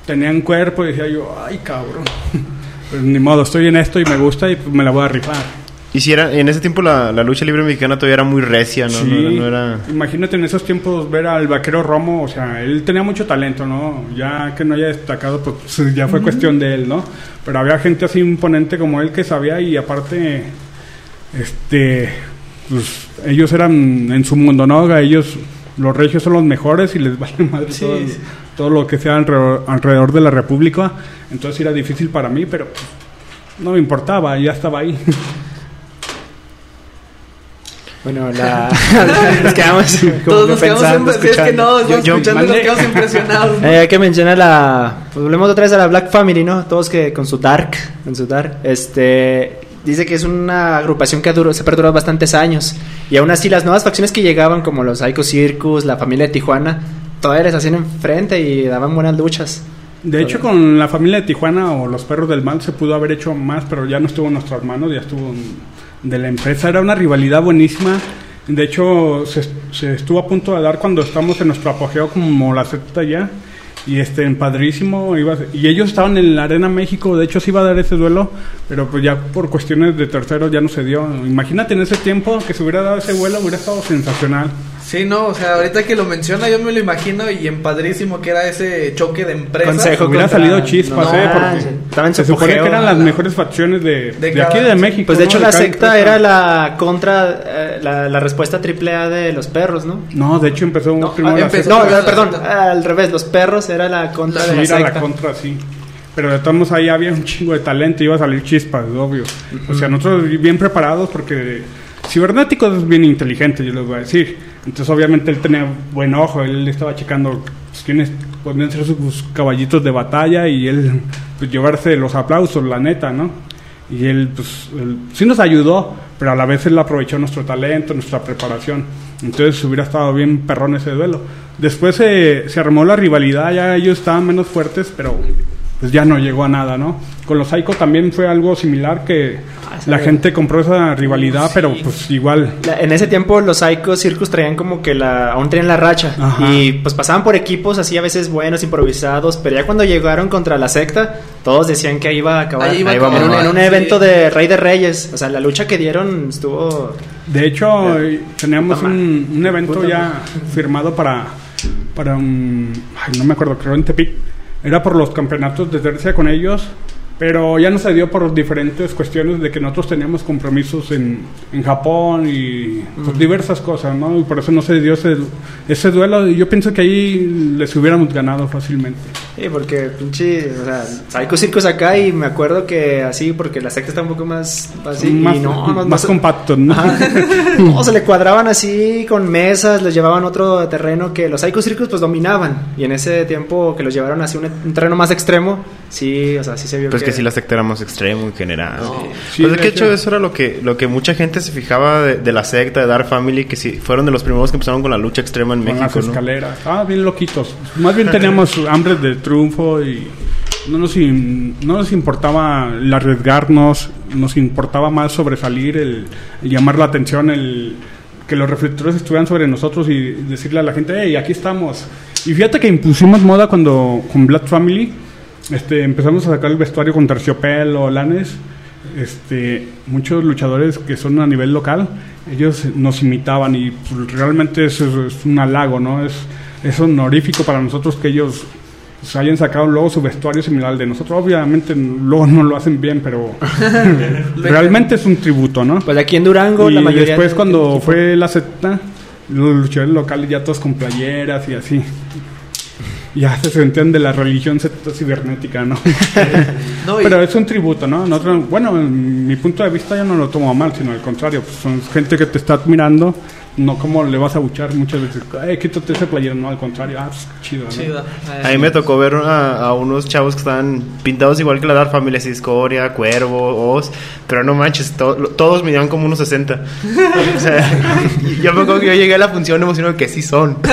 tenían cuerpo y decía yo, ay cabrón, pues ni modo, estoy en esto y me gusta y me la voy a rifar. Y si era... En ese tiempo la, la lucha libre mexicana todavía era muy recia, ¿no? Sí, No, era- no era... imagínate en esos tiempos ver al vaquero Romo, o sea, él tenía mucho talento, ¿no? Ya que no haya destacado, pues ya fue cuestión de él, ¿no? Pero había gente así imponente como él que sabía y aparte, este, pues ellos eran en su mundo, ¿no? Ellos, los regios son los mejores y les vale madre Sí, todo, sí. todo lo que sea alrededor, alrededor de la República. Entonces era difícil para mí, pero no me importaba, ya estaba ahí. Bueno, la... nos quedamos como Todos nos quedamos pensando, en, si es que escuchando. no, estamos yo escuchando y nos quedamos impresionados. ¿no? Eh, que menciona la. Pues volvemos otra vez a la Black Family, ¿no? Todos que con su Dark. Con su Dark. Este. Dice que es una agrupación que ha durado, se ha perdurado bastantes años. Y aún así, las nuevas facciones que llegaban, como los Psycho Circus, la familia de Tijuana, todavía les hacían enfrente y daban buenas luchas. De hecho, con la familia de Tijuana o los perros del mal se pudo haber hecho más, pero ya no estuvo en nuestras manos, ya estuvo en- de la empresa. Era una rivalidad buenísima. De hecho, se, se estuvo a punto de dar cuando estamos en nuestro apogeo como la secta ya. Y este, padrísimo, iba y ellos estaban en la Arena México, de hecho se iba a dar ese duelo, pero pues ya por cuestiones de terceros ya no se dio. Imagínate en ese tiempo que se hubiera dado ese vuelo, hubiera estado sensacional. Sí, no, o sea, ahorita que lo menciona yo me lo imagino y en padrísimo que era ese choque de empresas. Consejo Hubiera salido chispas, No, ¿eh? Porque estaban se supone que eran las mejores facciones de, aquí de México. Pues de ¿no? hecho, la secta empresa. era la contra. eh, la, la respuesta triple A de los perros, ¿no? No, de hecho empezó No, primero ah, la empezó secta. No, perdón, al revés, los perros era la contra Sí, de la era secta. la contra, sí. Pero de todos modos ahí había un chingo de talento, iba a salir chispas, obvio. O sea, nosotros bien preparados porque Cibernético es bien inteligente, yo les voy a decir. Entonces obviamente él tenía buen ojo, él estaba checando pues, quiénes podían ser sus caballitos de batalla y él pues llevarse los aplausos, la neta, ¿no? Y él pues sí nos ayudó, pero a la vez él aprovechó nuestro talento, nuestra preparación. Entonces hubiera estado bien perrón ese duelo. Después se armó la rivalidad, ya ellos estaban menos fuertes, pero pues ya no llegó a nada, ¿no? Con los Psycho también fue algo similar que la gente compró esa rivalidad, pero pues igual La- en ese tiempo los Psycho Circus traían como que la, aún traían la racha Ajá. y pues pasaban por equipos así a veces buenos, improvisados, pero ya cuando llegaron contra la secta, todos decían que ahí iba a acabar Ahí iba a en, un, acabar, en un sí. evento de Rey de Reyes, o sea, la lucha que dieron estuvo... De hecho, eh, teníamos un, un evento Puta ya firmado para, para un... Ay, no me acuerdo, creo en Tepic. Era por los campeonatos de tercia con ellos, pero ya no se dio por diferentes cuestiones de que nosotros teníamos compromisos en, en Japón y pues, diversas cosas, ¿no? Y por eso no se dio ese, ese duelo. Y yo pienso que ahí les hubiéramos ganado fácilmente. Sí, porque pinche, o sea, Psycho Circus acá y me acuerdo que así, porque la secta está un poco más así más y no, más se- compactos, ¿no? No, se le cuadraban así con mesas, les llevaban otro terreno que los Psycho Circus pues dominaban. Y en ese tiempo que los llevaron así un, un terreno más extremo, sí, o sea, sí se vio Pues que sí la secta era más extremo en general. Sí, pues de de que hecho hecho. eso era lo que, lo que mucha gente se fijaba de, de la secta, de Dark Family, que sí, fueron de los primeros que empezaron con la lucha extrema en con México, las ¿no? escaleras. Ah, bien loquitos. Más bien teníamos hambre de triunfo y no nos, in- no nos importaba el arriesgarnos, nos importaba más sobresalir, el, el llamar la atención, el que los reflectores estuvieran sobre nosotros y decirle a la gente, hey, aquí estamos. Y fíjate que impusimos moda cuando con Black Family este, empezamos a sacar el vestuario con terciopelo, lanes. Este, muchos luchadores que son a nivel local, ellos nos imitaban y pues, realmente eso es, un halago, ¿no? Es, es honorífico para nosotros que ellos pues, hayan sacado luego su vestuario similar al de nosotros. Obviamente luego no lo hacen bien, pero realmente es un tributo, ¿no? Pues aquí en Durango y la mayoría después cuando equipo- fue la secta, los luchadores locales ya todos con playeras y así. Ya se sentían de la religión cibernética, ¿no? Pero es un tributo, ¿no? Nosotros, bueno, en mi punto de vista yo no lo tomo mal, sino al contrario, pues son gente que te está admirando, no como le vas a buchar muchas veces, eh, quítate ese playero, no, al contrario, ah, pues, chido, ¿no? Chida. A mí me tocó ver a, a unos chavos que estaban pintados igual que la Dark Family, así Escoria, Cuervo, Oz, pero no manches, to- todos midieron como unos 60. o sea, yo me acuerdo que yo llegué a la función emocionado que sí son.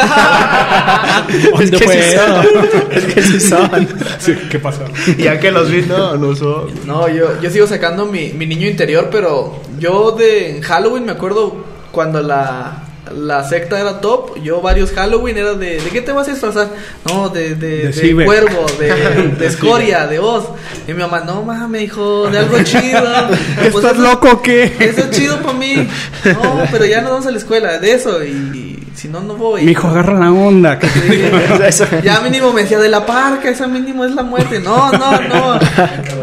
es ¿Dónde que fue sí son. es que sí son. Sí, ¿qué pasa? Y ya que los vi, no, no son. No, yo, yo sigo sacando mi, mi niño interior, pero yo de en Halloween me acuerdo cuando la, la secta era top, yo varios Halloween era de, ¿de qué te vas a disfrazar? No, de, de, De de cuervo, de, de escoria, de Oz. Y mi mamá, no mames, hijo, de algo chido. Pues ¿Estás eso- loco o qué? Eso es chido para mí. No, pero ya no vamos a la escuela, de eso. Y, si no, no voy. Mi hijo agarra la onda. Sí. Ya mínimo me decía de la parca, esa mínimo es la muerte. No, no, no.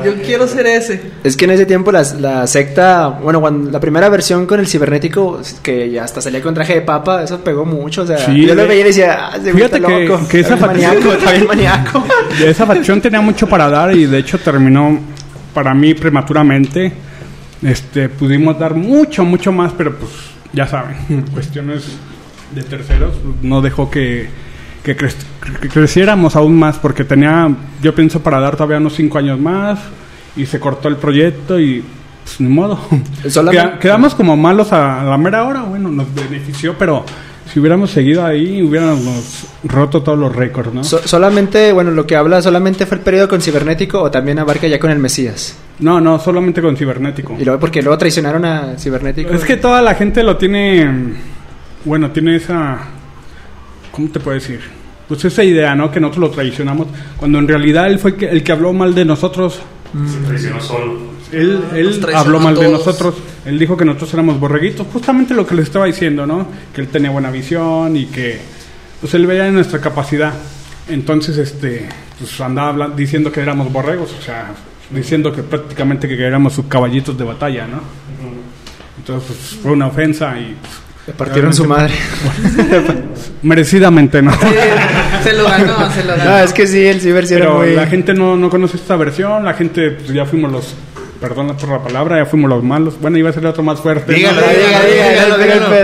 Yo quiero ser ese. Es que en ese tiempo la, secta, bueno, cuando la primera versión con el cibernético, que ya hasta salía con traje de papa, eso pegó mucho. O sea, Sí, yo lo veía y decía, ah, güey Fíjate está que- loco. que esa facción- maníaco, está bien maníaco. De esa facción tenía mucho para dar y de hecho terminó para mí prematuramente. Este, pudimos dar mucho, mucho más, pero pues ya saben, cuestiones de terceros, no dejó que, que, cre- que creciéramos aún más, porque tenía, yo pienso, para dar todavía unos cinco años más, y se cortó el proyecto y pues ni modo. Solamente- quedamos como malos a, a la mera hora, bueno, nos benefició, pero si hubiéramos seguido ahí, hubiéramos roto todos los récords, ¿no? So- solamente, bueno, lo que habla solamente fue el periodo con Cibernético o también abarca ya con el Mesías. no, no, solamente con cibernético. Y luego, porque luego traicionaron a Cibernético. Es que toda la gente lo tiene, bueno, tiene esa, ¿cómo te puedo decir? Pues esa idea, ¿no? Que nosotros lo traicionamos, cuando en realidad él fue que- el que habló mal de nosotros. Se traicionó solo. Él, traicionó habló mal de nosotros. Él dijo que nosotros éramos borreguitos. Justamente lo que le estaba diciendo, ¿no? Que él tenía buena visión y que, pues él veía nuestra capacidad. Entonces, este, pues andaba diciendo que éramos borregos, o sea, diciendo que prácticamente que éramos sus caballitos de batalla, ¿no? Entonces, pues, fue una ofensa y pues, Le partieron su madre. merecidamente, ¿no? se lo ganó, se lo ganó. no, es que sí, el Ciber sí era Pero muy... la gente no, no conoce esta versión, la gente, pues ya fuimos los, perdón por la palabra, ya fuimos los malos. Bueno, iba a ser otro más fuerte. ¿no? Dígalo, Diga, diga, diga, dígalo, diga el dígalo.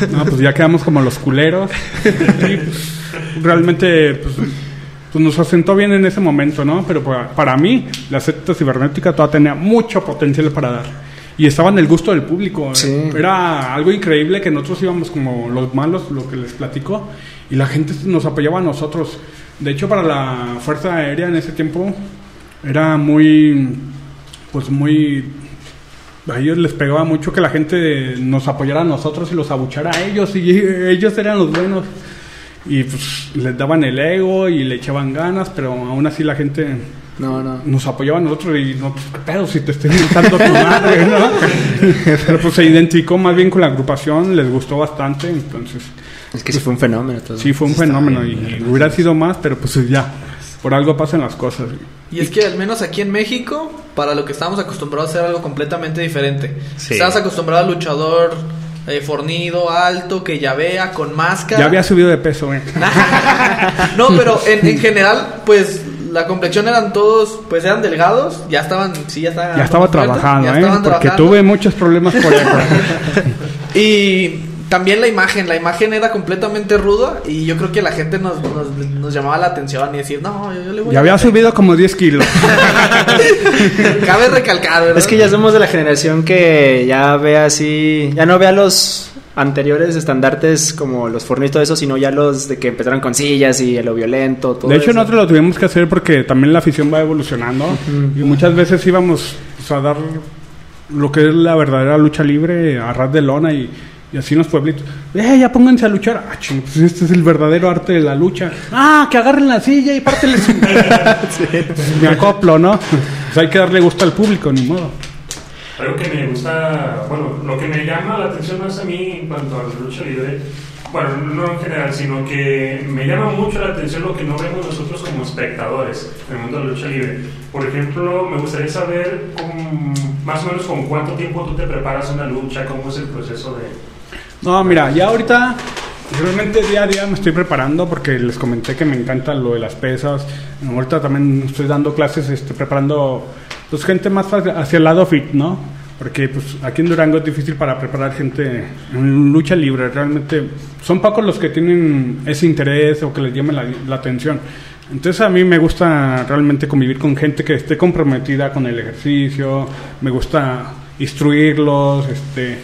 pedo. No, pues ya quedamos como los culeros. Y, pues, realmente, pues, pues nos asentó bien en ese momento, ¿no? Pero para, para mí, la secta cibernética todavía tenía mucho potencial para dar. Y estaba en el gusto del público. Sí. Era algo increíble que nosotros íbamos como los malos, lo que les platico, y la gente nos apoyaba a nosotros. De hecho, para la Fuerza Aérea en ese tiempo era muy, pues muy a ellos les pegaba mucho que la gente nos apoyara a nosotros y los abuchara a ellos y ellos eran los buenos y pues les daban el ego y le echaban ganas pero aún así la gente No, no. nos apoyaba a nosotros y no pues, ¿qué pedo si te estoy inventando tu madre ¿no? pero pues se identificó más bien con la agrupación les gustó bastante entonces Es que sí fue un fenómeno todo. sí fue un Está fenómeno bien, y hubiera sido más pero pues ya por algo pasan las cosas Y es que al menos aquí en México, para lo que estábamos acostumbrados a hacer algo completamente diferente. Sí. Estabas acostumbrado al luchador eh, fornido, alto, que llavea, con máscara. ya había subido de peso ¿eh? no, pero en, en general, pues la complexión eran todos, pues eran delgados, ya estaban, sí, ya estaban. ya estaba fuertes, trabajando ya ¿eh? estaban porque trabajando. tuve muchos problemas por eso Y también la imagen, la imagen era completamente ruda y yo creo que la gente nos, nos, nos llamaba la atención y decir, no, yo, yo le voy Ya a había meter". subido como 10 kilos. Cabe recalcar, ¿verdad? Es que ya somos de la generación que ya ve así, ya no ve a los anteriores estandartes como los fornitos de eso, sino ya los de que empezaron con sillas y lo violento, todo De hecho, eso. nosotros lo tuvimos que hacer porque también la afición va evolucionando. Y muchas veces íbamos pues, a dar lo que es la verdadera lucha libre a ras de lona y, y así en los pueblitos. ¡Eh, ya pónganse a luchar! Ah, ching, pues este es el verdadero arte de la lucha. ¡Ah, que agarren la silla y párteles! Me acoplo, ¿no? Pues hay que darle gusto al público, ni modo. Algo que me gusta, bueno, lo que me llama la atención más a mí en cuanto a la lucha libre, bueno, no en general, sino que me llama mucho la atención lo que no vemos nosotros como espectadores en el mundo de la lucha libre. Por ejemplo, me gustaría saber con- más o menos con cuánto tiempo tú te preparas una lucha, cómo es el proceso de... No, mira, ya ahorita realmente día a día me estoy preparando porque les comenté que me encanta lo de las pesas. Ahorita también estoy dando clases, este, preparando pues gente más hacia el lado fit, ¿no? Porque pues aquí en Durango es difícil para preparar gente en lucha libre. Realmente son pocos los que tienen ese interés o que les llame la, la atención. Entonces a mí me gusta realmente convivir con gente que esté comprometida con el ejercicio. Me gusta instruirlos, este,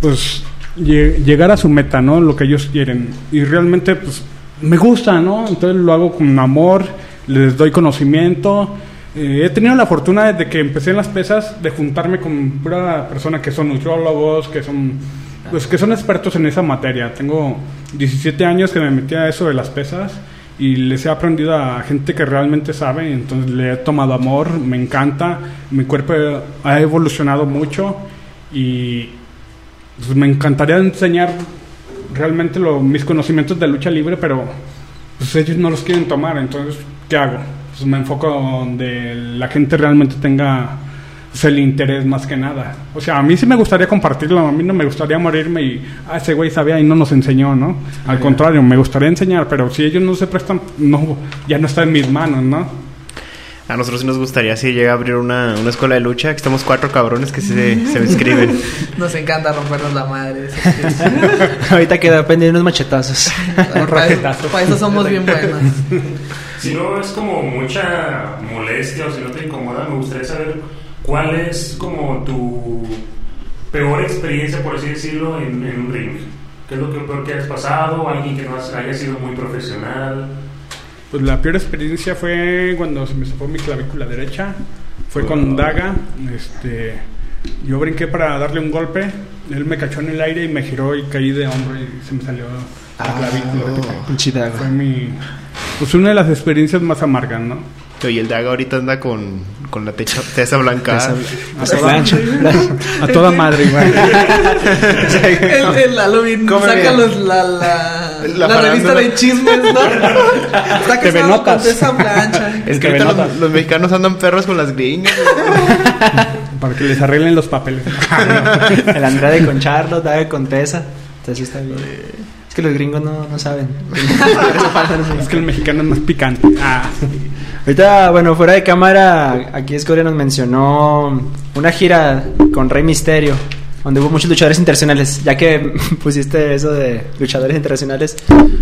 pues lle- llegar a su meta, ¿no? Lo que ellos quieren. Y realmente, pues, me gusta, ¿no? Entonces lo hago con amor, les doy conocimiento. Eh, he tenido la fortuna desde que empecé en las pesas de juntarme con pura persona que son nutriólogos, que son, pues, que son expertos en esa materia. Tengo 17 años que me metí a eso de las pesas y les he aprendido a gente que realmente sabe, entonces le he tomado amor, me encanta, mi cuerpo ha evolucionado mucho y pues, me encantaría enseñar realmente lo- mis conocimientos de lucha libre, pero pues ellos no los quieren tomar, entonces ¿qué hago? Pues me enfoco donde la gente realmente tenga pues, el interés más que nada. O sea, a mí sí me gustaría compartirlo, a mí no me gustaría morirme y ah, ese güey sabía y no nos enseñó, ¿no? Al contrario, me gustaría enseñar, pero si ellos no se prestan, no, ya no está en mis manos, ¿no? A nosotros sí nos gustaría si llega a abrir una, una escuela de lucha, que estamos cuatro cabrones que sí se, se inscriben. Nos encanta rompernos la madre. Ahorita queda pendiente unos machetazos. para, eso, para eso somos bien buenos. Si no es como mucha molestia o si no te incomoda, me gustaría saber cuál es como tu peor experiencia, por así decirlo, en, en un ring. ¿Qué es lo que peor que has pasado? ¿Alguien que no has- haya sido muy profesional? Pues la peor experiencia fue cuando se me zafó mi clavícula derecha. Fue con Daga. Este, yo brinqué para darle un golpe. Él me cachó en el aire y me giró y caí de hombro y se me salió la clavícula. Pinche daga. Fue mi. Pues una de las experiencias más amargas, ¿no? Y el Daga ahorita anda con, con la techa, tesa blanca. A su plancha. A toda madre, igual. El, el Halloween saca los, la, la, La la, revista de chismes, ¿no? Con esa plancha. Es que los, los mexicanos andan perros con las gringas. para que les arreglen los papeles. El Andrade con Charlotte, Daga con Tessa. Entonces está bien. Es que los gringos no, no saben. es que el mexicano es más picante. Ah, Ahorita, bueno, fuera de cámara, aquí Escoria nos mencionó una gira con Rey Misterio, donde hubo muchos luchadores internacionales, ya que pusiste eso de luchadores internacionales.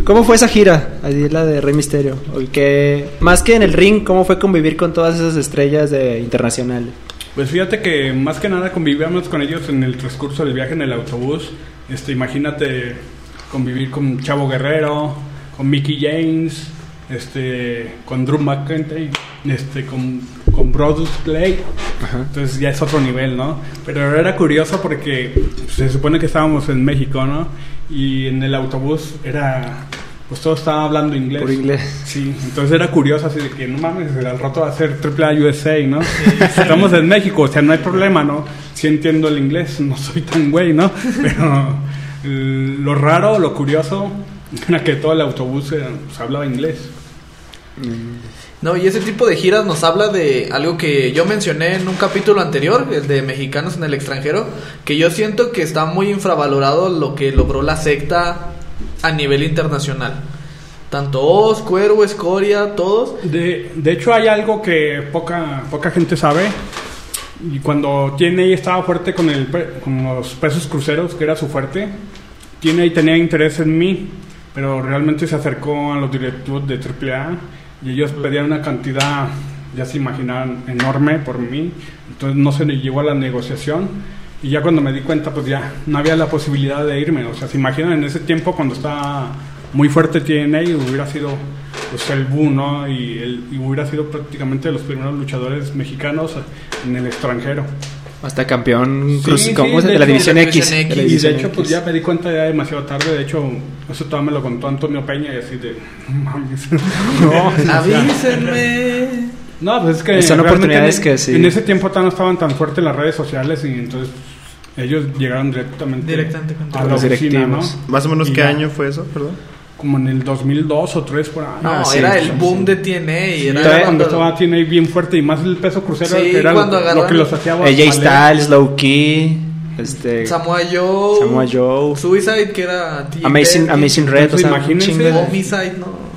¿Cómo fue esa gira? Ahí la de Rey Misterio. Que, más que en el ring, ¿cómo fue convivir con todas esas estrellas de internacionales? Pues fíjate que más que nada convivíamos con ellos en el transcurso del viaje en el autobús. Este, imagínate convivir con Chavo Guerrero, con Mickey James, este, con Drew McIntyre, este, con, con Brodus Clay. Entonces ya es otro nivel, ¿no? Pero era curioso porque pues, se supone que estábamos en México, ¿no? Y en el autobús era, pues todos estaban hablando inglés. Por inglés. Sí, entonces era curioso así de que no mames, al rato va a ser AAA USA, ¿no? Estamos en México, o sea, no hay problema, ¿no? Sí entiendo el inglés, no soy tan güey, ¿no? Pero lo raro, lo curioso, era que todo el autobús eh, pues, hablaba inglés. No, y ese tipo de giras nos habla de algo que yo mencioné en un capítulo anterior, el de mexicanos en el extranjero, que yo siento que está muy infravalorado lo que logró la secta a nivel internacional. Tanto Oz, Cuervo, Escoria, todos. De, de hecho, hay algo que poca, poca gente sabe. Y cuando TNA estaba fuerte con, el, con los pesos cruceros, que era su fuerte, TNA tenía interés en mí, pero realmente se acercó a los directivos de AAA y ellos pedían una cantidad, ya se imaginan, enorme por mí. Entonces no se le llegó a la negociación. Y ya cuando me di cuenta, pues ya no había la posibilidad de irme. O sea, se imaginan en ese tiempo cuando estaba muy fuerte TNA hubiera sido pues, el boom, ¿no? Y, el, y hubiera sido prácticamente los primeros luchadores mexicanos en el extranjero. Hasta campeón cruz- sí, ¿cómo es? de de la hecho, división de la X. división de la Y de hecho, pues ya me di cuenta ya demasiado tarde. De hecho, eso todavía me lo contó Antonio Peña y así de. No mames. No, Avísenme. No, pues es que. Son oportunidades en, que sí. En ese tiempo no estaban tan fuertes las redes sociales y entonces ellos llegaron directamente, Directamente a la los oficina, ¿no? directivos. Más o menos, Y ¿qué ya. año fue eso? Perdón. Como en el 2002 o 3 por ahí. No, Ah, sí, era sí, el sí. boom de TNA. y era Era cuando estaba TNA bien fuerte y más el peso crucero Sí, que era lo, lo que los hacía AJ valer. Styles, Low Key, este, Samoa Joe. Samoa Joe, Suicide, que era TJ Amazing. Amazing Red, o sea, imagínense. Homicide, no.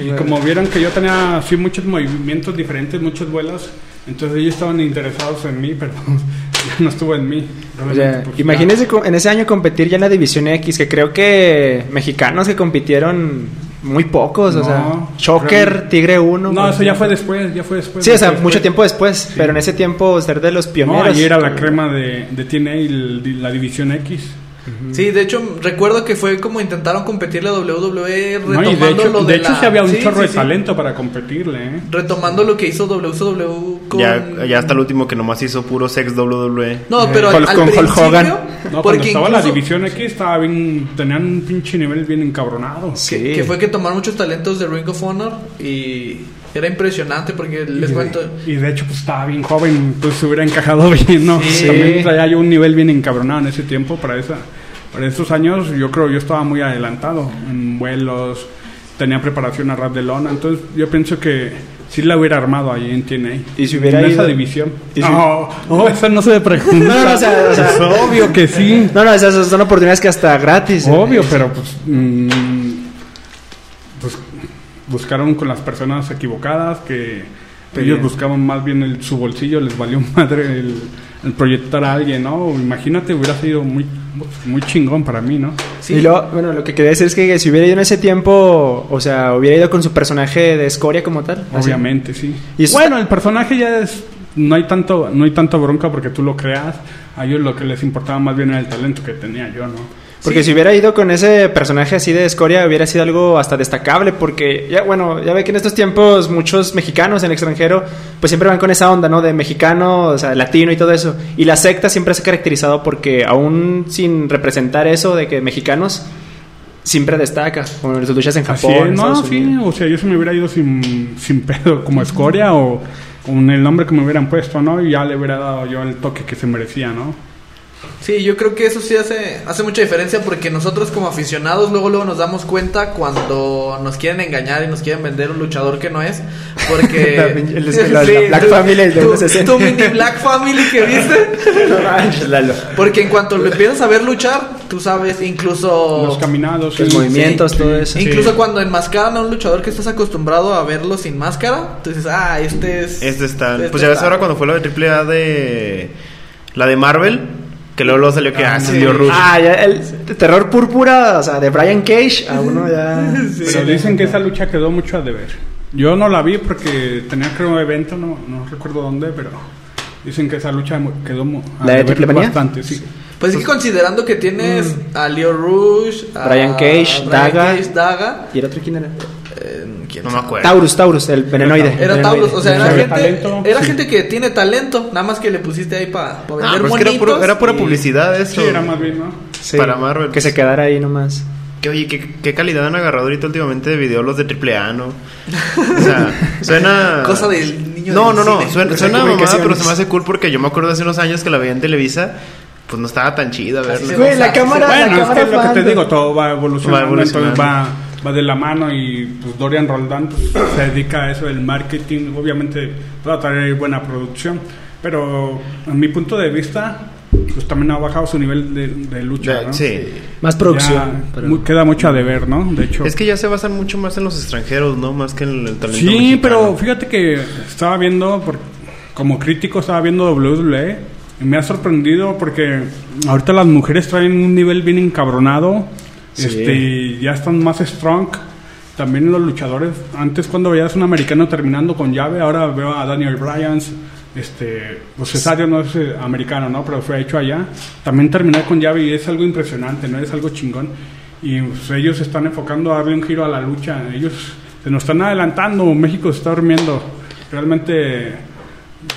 Y como vieron que yo tenía así muchos movimientos diferentes, muchos vuelos, entonces ellos estaban interesados en mí, pero no estuvo en mí. O sea, imagínense en ese año competir ya en la División X, que creo que mexicanos que compitieron muy pocos, o No, sea, realmente- Tigre 1. ya- No, eso ya fue después, ya fue después. Sí, o sea, después. mucho tiempo después, pero en ese tiempo ser de los No, pioneros. ahí era la crema de, de TNA la División X. Sí, de hecho, recuerdo que fue como intentaron competir la WWE No, retomando y de hecho, lo de de hecho la- sí había un Sí, chorro sí, de sí. talento para competirle, ¿eh? Retomando lo que hizo WCW con... Ya, ya hasta el último que nomás hizo puro sex WWE. No, pero Hulk- al con Hulk principio, Hogan. No, cuando porque estaba la División X estaba bien, tenían un pinche nivel bien encabronado. Sí. que, que fue que tomaron muchos talentos de Ring of Honor y era impresionante porque les y, cuento... y de hecho, pues estaba bien joven, pues se hubiera encajado bien, ¿no? Sí. También traía yo un nivel bien encabronado en ese tiempo para esa. Para esos años, yo creo yo estaba muy adelantado en vuelos, tenía preparación a ras de lona, entonces yo pienso que sí la hubiera armado ahí en TNA. Y si hubiera en ido- esa división. si- No, no, eso no se pregunta. No, no, o sea, o sea- es obvio que sí. No, no, esas son oportunidades que hasta gratis. eh. Obvio, pero pues, mm, pues buscaron con las personas equivocadas que Ellos buscaban más bien el, su bolsillo, les valió madre el, el proyectar a alguien, ¿no? Imagínate, hubiera sido muy, muy chingón para mí, ¿no? Sí. Y lo, bueno, lo que quería decir es que si hubiera ido en ese tiempo, o sea, hubiera ido con su personaje de escoria como tal. así. Obviamente, sí. Y eso bueno, el personaje ya es no hay tanto no hay tanto bronca porque tú lo creas. A ellos lo que les importaba más bien era el talento que tenía yo, ¿no? Porque Sí. si hubiera ido con ese personaje así de escoria, hubiera sido algo hasta destacable. Porque, ya, bueno, ya ve que en estos tiempos muchos mexicanos en el extranjero, pues siempre van con esa onda, ¿no? De mexicano, o sea, latino y todo eso. Y la secta siempre se ha caracterizado porque, aún sin representar eso de que mexicanos, siempre destaca. Como en sus luchas en Japón. es, en no, sí, o sea, yo se me hubiera ido sin, sin pedo como escoria o con el nombre que me hubieran puesto, ¿no? Y ya le hubiera dado yo el toque que se merecía, ¿no? Sí, yo creo que eso sí hace, hace mucha diferencia porque nosotros como aficionados luego luego nos damos cuenta cuando nos quieren engañar y nos quieren vender un luchador que no es. Porque... La pinche- el- la- la Black tú- Family de tu- 1.60. Tu mini Black Family que viste. Porque en cuanto lo empiezas a ver luchar, tú sabes, incluso... Los caminados, Los sí. movimientos, Sí, todo eso. Incluso cuando enmascaran a un luchador que estás acostumbrado a verlo sin máscara, tú dices, ah, este es... Este está. este pues ya ves está". ahora cuando fue la de AAA de. La de Marvel. Que luego, luego salió que Ah, ah, sí. Leo Rush. Ah, ya el terror púrpura, o sea, de Brian Cage, a uno ya. Pero dicen que esa lucha quedó mucho a deber. Yo no la vi porque tenía creo un evento, no, no recuerdo dónde, pero dicen que esa lucha quedó a ¿La deber bastante, sí. Pues es que considerando que tienes a Leo Rush, a Mm. Brian Cage, Brian Daga. Cage, Daga, ¿Y el otro quién era? ¿Quién No me acuerdo. Taurus, Taurus, el venenoide. Era Taurus, o sea, era gente, era sí. gente que tiene talento, nada más que le pusiste ahí para Ah, vender pero es que era, monitos. puro- era pura y- publicidad eso. Sí, era más bien, ¿no? Sí, para Marvel. Que se quedara ahí nomás. Que, oye, ¿qué, qué calidad han agarrado ahorita últimamente de videos los de AAA, ¿no? O sea, suena... Cosa del niño No, del no, no, cine. suena, suena mamada, pero se me hace cool porque yo me acuerdo hace unos años que la veía en Televisa, pues no estaba tan chida se Güey, la cámara, la Bueno, es cámara que es lo que te digo, todo va evolucionando, Va evolucionando. entonces va, va de la mano y pues Dorian Roldán pues, se dedica a eso del marketing, obviamente va a traer buena producción, pero a mi punto de vista pues también ha bajado su nivel de, de lucha, ¿no? Sí. Más Ya producción. pero- mu- queda mucho a deber, ¿no? De hecho. Es que ya se basan mucho más en los extranjeros, ¿no? Más que en el talento Sí, mexicano. pero fíjate que estaba viendo, por- como crítico estaba viendo WWE y me ha sorprendido porque ahorita las mujeres traen un nivel bien encabronado, Sí. este, ya están más strong. También los luchadores, antes cuando veías un americano terminando con llave, ahora veo a Daniel Bryan, este, pues Cesario no es eh, americano, ¿no? Pero fue hecho allá. También terminar con llave y es algo impresionante, ¿no? Es algo chingón. Y pues, ellos están enfocando a darle un giro a la lucha. Ellos se nos están adelantando, México se está durmiendo. Realmente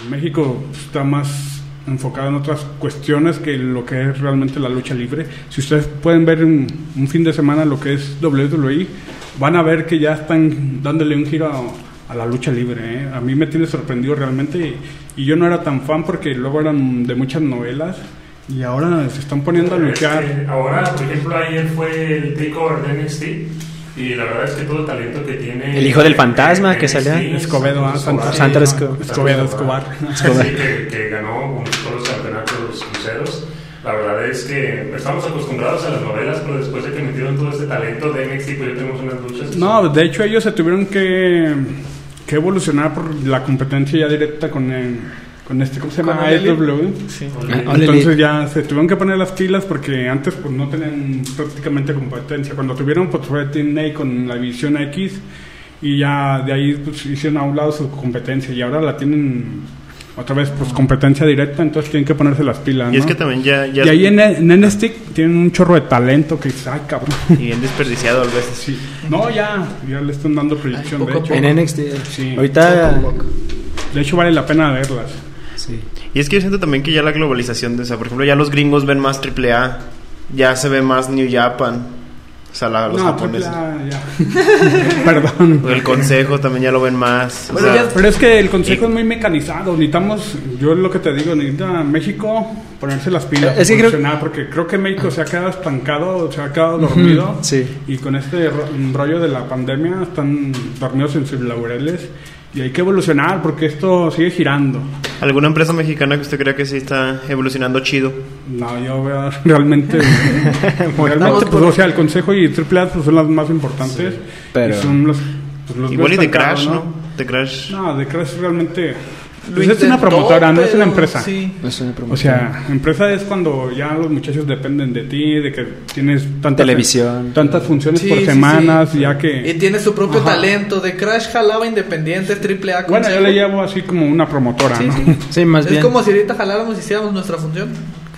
México está más enfocado en otras cuestiones que lo que es realmente la lucha libre. Si ustedes pueden ver un, un fin de semana lo que es WWE, van a ver que ya están dándole un giro a, a la lucha libre. ¿eh? A mí me tiene sorprendido realmente y, y yo no era tan fan porque luego eran de muchas novelas y ahora se están poniendo a luchar. Este, ahora, por ejemplo, ayer fue el takeover de NXT. Y la verdad es que todo el talento que tiene. El hijo del fantasma eh, que salía. Escobedo, ah, Escobar, Esco- Escobedo, Escobar. Sí, que, que ganó con todos los campeonatos cruceros. La verdad es que estamos acostumbrados a las novelas, pero después de que metieron todo este talento de NXT, pues ya tenemos unas luchas. No, son- de hecho ellos se tuvieron que, que evolucionar por la competencia ya directa con el, con este, ¿cómo se llama? AEW. Sí. Ah, Entonces ya se tuvieron que poner las pilas porque antes pues no tenían prácticamente competencia. Cuando tuvieron pues fue TNA con la división X y ya de ahí pues hicieron a un lado su competencia y ahora la tienen otra vez pues competencia directa, entonces tienen que ponerse las pilas. Y es ¿no? que también ya... ya Y ahí en, en NXT tienen un chorro de talento que dices, ay cabrón. Y bien desperdiciado a veces. Sí. No, ya, ya le están dando proyección, Ay, de hecho. En NXT. Sí. Ahorita. De hecho, vale la pena verlas. Sí. Y es que yo siento también que ya la globalización, de, o sea, por ejemplo, ya los gringos ven más AAA, ya se ve más New Japan, o sea, la- los no, japoneses. triple A, ya. Perdón. El consejo también ya lo ven más. o Bueno, sea, ya- Pero es que el consejo es muy mecanizado. Necesitamos, yo es lo que te digo, necesita México ponerse las pilas. Es que creo- porque creo que México se ha quedado estancado, se ha quedado dormido. sí. Y con este ro- rollo de la pandemia están dormidos en sus laureles. Y hay que evolucionar porque esto sigue girando. ¿Alguna empresa mexicana que usted crea que sí está evolucionando chido? No, yo veo realmente. realmente, pues, o sea, el Consejo y AAA pues, son las más importantes. pero- y son los, pues, los Igual y de Crash, ¿no? de Crash. No, de Crash realmente. Lo pues es una promotora, no es una empresa. Sí. Es una O sea, empresa es cuando ya los muchachos dependen de ti, de que tienes tantas Televisión. tantas funciones Sí, por sí, semanas, sí. ya Y que tiene su propio Ajá. talento. De Crash jalaba independiente, triple A. bueno, yo le llevo así como una promotora, Sí, ¿no? sí. Sí, más es bien. como si ahorita jaláramos y hiciéramos nuestra función.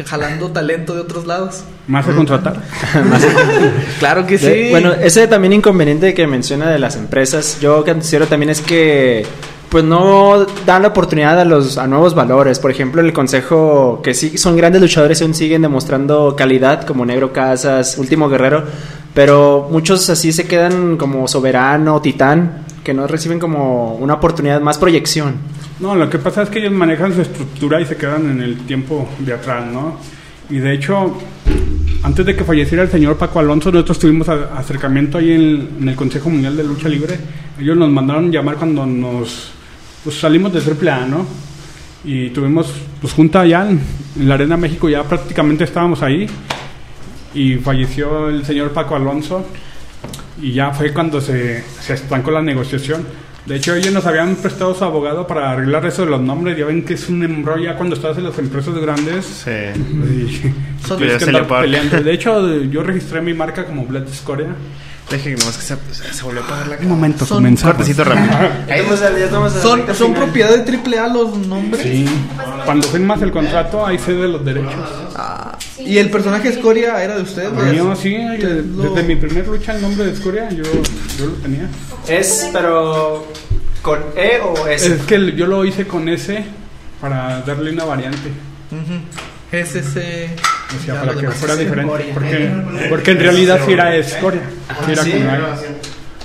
Jalando talento de otros lados. Más a contratar. Claro que De- sí. Bueno, ese también inconveniente que menciona de las empresas, yo que considero también es que pues no dan la oportunidad a los a nuevos valores. Por ejemplo, el consejo que sí son grandes luchadores aún siguen demostrando calidad como Negro Casas, Último Guerrero, pero muchos así se quedan como Soberano, Titán, que no reciben como una oportunidad más proyección. No, lo que pasa es que ellos manejan su estructura y se quedan en el tiempo de atrás, ¿no? Y de hecho, antes de que falleciera el señor Paco Alonso, nosotros tuvimos acercamiento ahí en el Consejo Mundial de Lucha Libre. Ellos nos mandaron llamar cuando nos pues, salimos de AAA, ¿no? Y tuvimos pues junta allá en, en la Arena México, ya prácticamente estábamos ahí. Y falleció el señor Paco Alonso. Y ya fue cuando se, se estancó la negociación. De hecho, ellos nos habían prestado su abogado para arreglar eso de los nombres. Ya ven que es un embrollo ya cuando estás en las empresas grandes. Sí. Y Ya que peleando. De hecho, yo registré mi marca como Blood Scoria. Deje que nomás que se, se volvió a pagar la Un momento, Son comenzamos. Cortecito rápido. son, son propiedad de triple A los nombres. Sí. Cuando firmas el contrato, ahí cede los derechos. Ah, y el personaje Escoria era de usted. Mío, sí. de- lo- Desde mi primer lucha, el nombre de Scoria, yo, yo lo tenía. Es, pero con E o Es que yo lo hice con S para darle una variante. Es ese. O sea, ya para que fuera es diferente. Escoria. Porque, porque en realidad sí era escoria. Sí era A.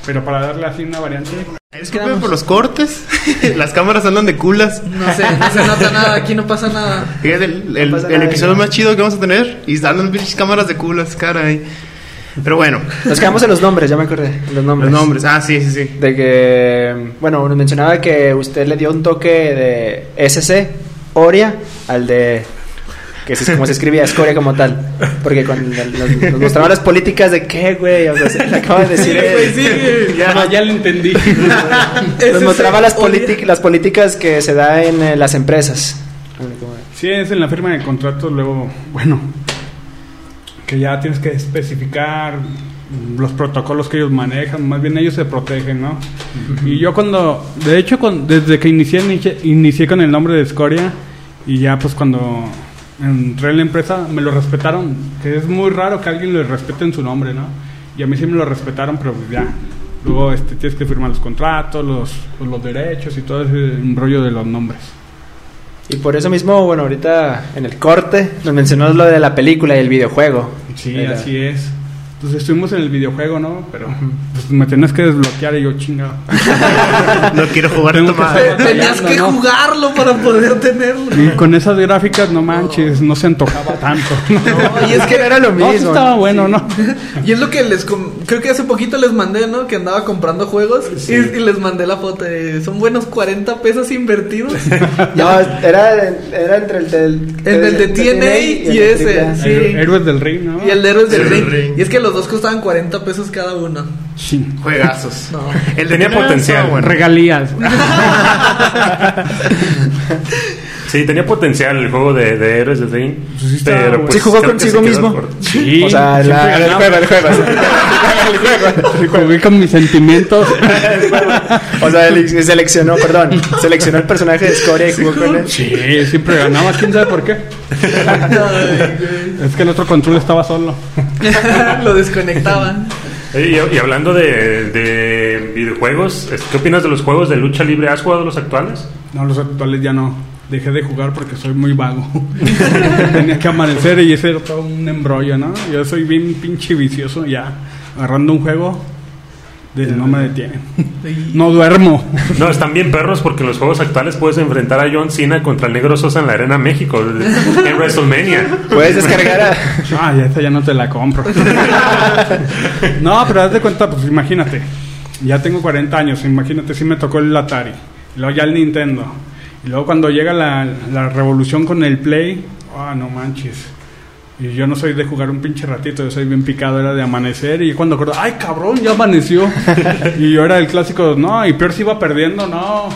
Pero para darle así una variante. Disculpen por los cortes. Las cámaras andan de culas. No sé, no se nota nada, aquí no pasa nada. Fíjate, el, el- pasa el nada, episodio más chido que vamos a tener. Y están las pinches cámaras de culas, caray. Pero bueno, Nos quedamos en los nombres, ya me acordé. Los los nombres. nombres. Ah, sí, sí, sí. De que, bueno, nos mencionaba que usted le dio un toque de SC, Oria, al de. Que es como se escribía, Escoria como tal. Porque con, nos, nos mostraba las políticas de qué, güey. O sea, se le acaba de decir. Güey, él. sí. Ya, ya lo entendí. Nos mostraba las, las políticas que se da en eh, las empresas. Sí, es en la firma del contrato, luego, bueno, que ya tienes que especificar los protocolos que ellos manejan, más bien ellos se protegen, ¿no? Y yo cuando, de hecho, desde que inicié, inicié, inicié con el nombre de Scoria y ya pues cuando entré en la empresa me lo respetaron, que es muy raro que alguien le respete en su nombre, ¿no? Y a mí sí me lo respetaron, pero ya. Luego este, tienes que firmar los contratos, los, pues, los derechos y todo ese rollo de los nombres. Y por eso mismo, bueno, ahorita en el corte nos mencionó lo de la película y el videojuego. Sí, Era- así es. Entonces estuvimos en el videojuego, ¿no? Pero pues, me tenías que desbloquear y yo chingado. No quiero jugar Tengo que. Tenías que No. jugarlo para poder tenerlo. Y con esas gráficas, no manches, no se antojaba tanto. ¿no? No, y Es que era lo No, sí mismo. estaba bueno, ¿no? Y es lo que les... com- Creo que hace poquito les mandé, ¿no? Que andaba comprando juegos y, y les mandé la foto. de, Son buenos 40 pesos invertidos. No, era, era entre el del. El del de TNA y el de ese, sí. Héroes del Ring, ¿no? Y el de Héroes del Héroes Ring. del Ring. Y es que los dos costaban 40 pesos cada uno. Sí. Juegazos. No. El de Tenía potencial. bueno. Regalías. Sí, tenía potencial el juego de, de Héroes del Ring. Pues sí estaba bueno. Sí, jugó consigo mismo. Sí. O sea, la- el juego, el juego. Jugué con mis sentimientos. O sea, él seleccionó, perdón, seleccionó el personaje de Scoria y jugó con él. Sí, siempre ganaba. ¿Quién sabe por qué? Es que el otro control estaba solo. Lo desconectaban. Y, y hablando de, de videojuegos, ¿qué opinas de los juegos de lucha libre? ¿Has jugado los actuales? No, los actuales ya no. Dejé de jugar porque soy muy vago. Tenía que amanecer y ese era todo un embrollo, ¿no? Yo soy bien pinche vicioso ya. Agarrando un juego, no me detienen. No duermo. No, están bien perros porque en los juegos actuales puedes enfrentar a John Cena contra el Negro Sosa en la Arena México, en WrestleMania. Puedes descargar a. Ah, ya esa ya no te la compro. no, pero haz de cuenta, pues imagínate. Ya tengo 40 años, imagínate si me tocó el Atari. Y luego ya el Nintendo. Y luego cuando llega la, la revolución con el Play, ah, no manches. Y yo no soy de jugar un pinche ratito, yo soy bien picado, era de amanecer. Y cuando acuerdo, ay cabrón, ya amaneció. y yo era el clásico, no, y peor si iba perdiendo, no,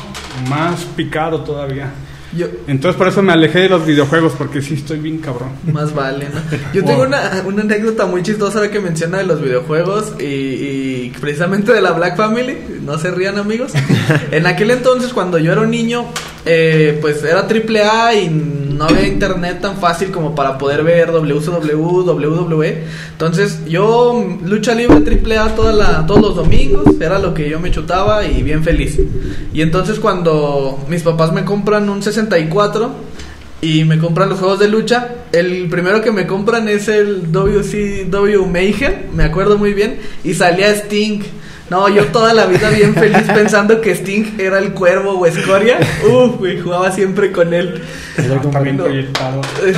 más picado todavía. Yo, Entonces por eso me alejé de los videojuegos, porque sí estoy bien cabrón. Más vale, ¿no? Yo tengo una, una anécdota muy chistosa que menciona de los videojuegos y, y precisamente de la Black Family. No se rían, amigos. en aquel entonces, cuando yo era un niño, eh, pues era triple A y no había internet tan fácil como para poder ver WCW, WWE. Entonces, yo lucha libre triple A toda la, todos los domingos, era lo que yo me chutaba y bien feliz. Y entonces, cuando mis papás me compran un 64 y me compran los juegos de lucha. El primero que me compran es el WCW Mayhem, me acuerdo muy bien, y salía Sting. No, yo toda la vida bien feliz pensando que Sting era el cuervo o escoria. Uf, güey, jugaba siempre con él. No. proyectado.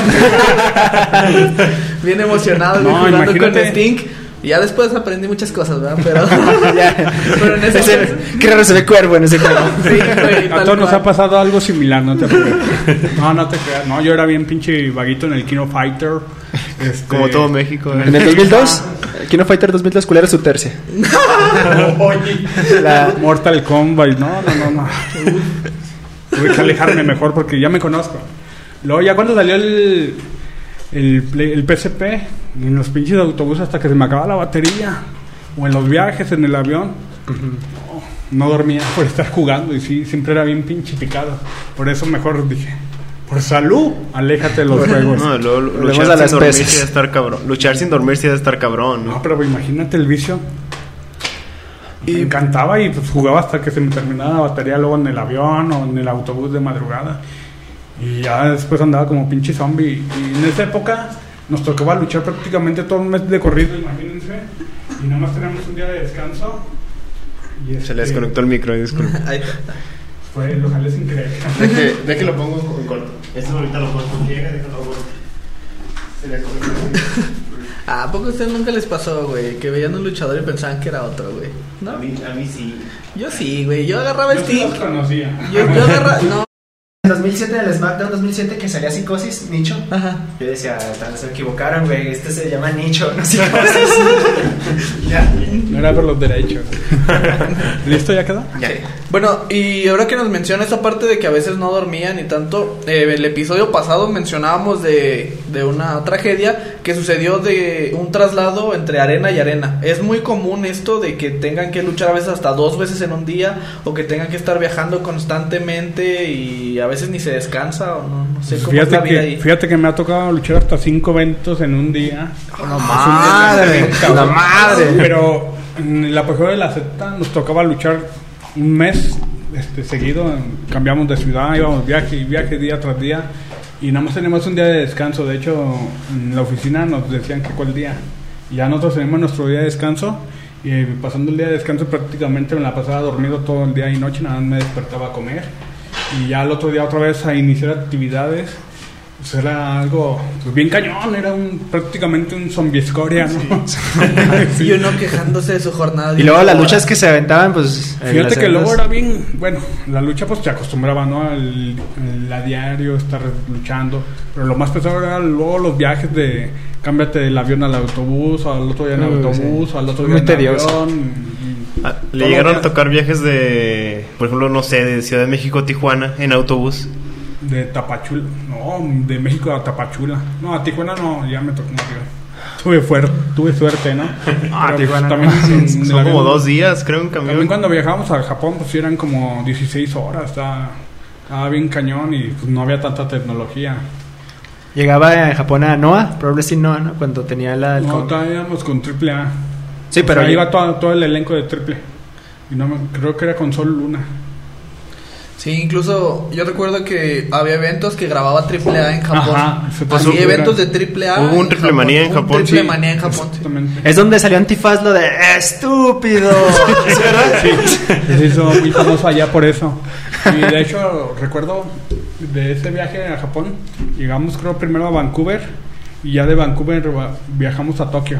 bien emocionado güey, No, jugando con imagínate. Sting. Y ya después aprendí muchas cosas, ¿verdad? Pero, Ya. pero en ese Ese- qué raro se ve cuervo en ese juego. Sí, güey, A todos nos ha pasado algo similar, no te preocupes. No, no te creas. No, yo era bien pinche vaguito en el Kino Fighter. Este, Como todo México, ¿eh? En el 2002, Kino Fighter 2002, ¿cuál era su tercia? Oye, La- Mortal Kombat, no, no, no, no. Tuve que alejarme mejor porque ya me conozco. Luego ya cuando salió el, el, Play- el PSP, en los pinches autobuses hasta que se me acaba la batería, o en los viajes, en el avión, no, no dormía por estar jugando y sí, siempre era bien pinche picado. Por eso mejor dije, por salud, aléjate de los juegos. No, luchar sin dormir pesas. sí debe estar cabrón. Luchar sin dormir sí debe estar cabrón, No, ¿no? pero imagínate el vicio. Y me encantaba y pues jugaba hasta que se me terminaba la batería luego en el avión o en el autobús de madrugada. Y ya después andaba como pinche zombie. Y en esa época nos tocaba luchar prácticamente todo un mes de corrido, imagínense. Y nada más tenemos un día de descanso. Y Se este, le desconectó el micro, disculpe. Ahí está. Fue, lo jalé sin querer. Deje, deje lo pongo en corto. Esto ahorita lo pongo en llega, déjalo corto. Se le el. Ah, ¿A poco a ustedes nunca les pasó, güey? Que veían un luchador y pensaban que era otro, güey. A ¿No? mí, a mí sí. Yo sí, güey. Yo agarraba el Yo los conocía. Yo, yo agarraba. No. En 2007, en el SmackDown 2007, que salía Psicosis, Nicho. Ajá. Yo decía, tal vez se equivocaron, güey. Este se llama Nicho, no Psicosis. ya. No era por los derechos. ¿Listo? ¿Ya quedó? Ya. Bueno, y ahora que nos menciona esa parte de que a veces no dormían y tanto, eh, el episodio pasado mencionábamos de, de una tragedia que sucedió de un traslado entre arena y arena. Es muy común esto de que tengan que luchar a veces hasta dos veces en un día o que tengan que estar viajando constantemente y a veces ni se descansa o no, no sé cómo es la Fíjate vida que, ahí. fíjate que me ha tocado luchar hasta cinco eventos en un día. La madre, la madre. Pero en el apogeo de la secta nos tocaba luchar un mes este, seguido. Cambiamos de ciudad, íbamos viaje y viaje día tras día. Y nada más teníamos un día de descanso. De hecho, en la oficina nos decían que cuál día. Y ya nosotros tenemos nuestro día de descanso. Y pasando el día de descanso prácticamente me la pasaba dormido todo el día y noche. Nada más me despertaba a comer. Y ya el otro día otra vez a iniciar actividades. Pues era algo pues, bien cañón, era un, prácticamente un zombie escoria, ¿no? Y uno quejándose de su jornada. Y luego las luchas que se aventaban, pues. Fíjate que luego era bien, bueno, la lucha pues te acostumbraba, ¿no? Al, a diario estar luchando, pero lo más pesado era luego los viajes de cámbiate del avión al autobús, al otro día en autobús, sí. al otro Muy día en tedioso. avión. Ah, ¿Le todo llegaron a tocar viajes de, por ejemplo, no sé, de Ciudad de México a Tijuana en autobús? De Tapachula, no, de México a Tapachula. No, a Tijuana no, ya me tocó. Tuve, tuve suerte, ¿no? Ah, Pero, pues, Tijuana también Son como dos días, creo, en camión. También cuando viajábamos a Japón, pues sí eran como 16 horas, estaba, estaba bien cañón y pues no había tanta tecnología. Llegaba en Japón a Noah, Pro Wrestling Noah, ¿no? Cuando tenía la. el No, con- todavía íbamos con triple A. Sí, O pero. sea, iba todo, todo el elenco de triple. Y no me, creo que era con Sol Luna. Sí, incluso yo recuerdo que había eventos que grababa AAA en Japón. Ajá, se Así pasó, eventos de AAA. Hubo un Triple Manía en Japón, Un Triple sí. Manía en Japón. sí. Es donde salió Antifaz lo de estúpido. ¿Sí, verdad? Sí, se hizo muy famoso allá por eso. Y de hecho, recuerdo de ese viaje a Japón, llegamos creo primero a Vancouver y ya de Vancouver va- viajamos a Tokio.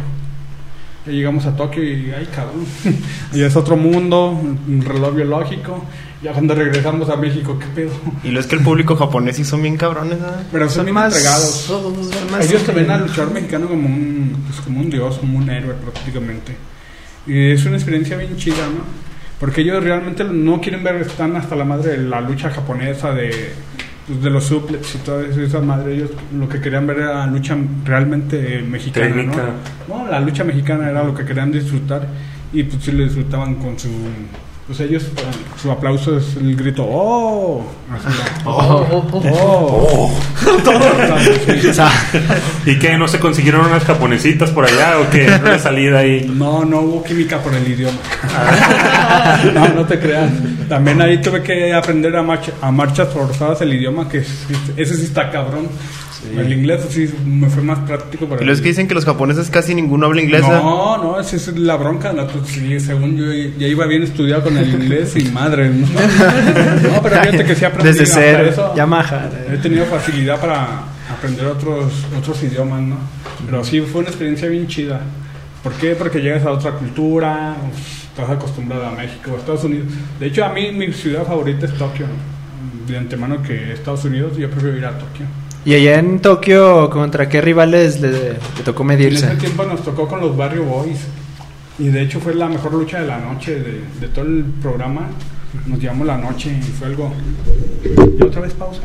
Llegamos a Tokio y, ay, cabrón, ya es otro mundo, un reloj biológico. Ya cuando regresamos a México, ¿qué pedo? Y lo es que el público japonés sí son bien cabrones, ¿verdad? Pero son, bien más- entregados. Ellos te ven al luchador mexicano como un, pues, como un dios, como un héroe prácticamente. Y es una experiencia bien chida, ¿no? Porque ellos realmente no quieren ver, están hasta la madre de la lucha japonesa, de, pues, de los suplets y toda esa madre. Ellos lo que querían ver era lucha realmente mexicana, Técnica. ¿no? No, la lucha mexicana era lo que querían disfrutar y pues sí lo disfrutaban con su... Pues ellos, su aplauso es el grito, ¡oh! Así, Oh, oh, oh. ¡oh! Sí. ¿Y qué? ¿No se consiguieron unas japonesitas por allá o qué? Una salida ahí. No, no hubo química por el idioma. no, no te creas. También ahí tuve que aprender a, marcha- a marchas forzadas el idioma, que es- ese sí está cabrón. El inglés sí me fue más práctico para Y los que dicen que los japoneses casi ninguno habla inglés. ¿verdad? No, no, esa es la bronca. la- pues, sí, según yo ya iba bien estudiado con el inglés y madre. No, No, pero fíjate que sí aprendí. desde cero, eso. Yamaha. He tenido facilidad para aprender otros otros idiomas, ¿no? Pero sí fue una experiencia bien chida. ¿Por qué? Porque llegas a otra cultura, estás acostumbrado a México, a Estados Unidos. De hecho, a mí mi ciudad favorita es Tokio. De antemano que Estados Unidos, yo prefiero ir a Tokio. Y allá en Tokio, ¿contra qué rivales le, le tocó En medirse? ese tiempo nos tocó con los Barrio Boys. Y de hecho fue la mejor lucha de la noche de, de todo el programa. Nos llevamos la noche y fue algo. ¿Y otra vez pausa?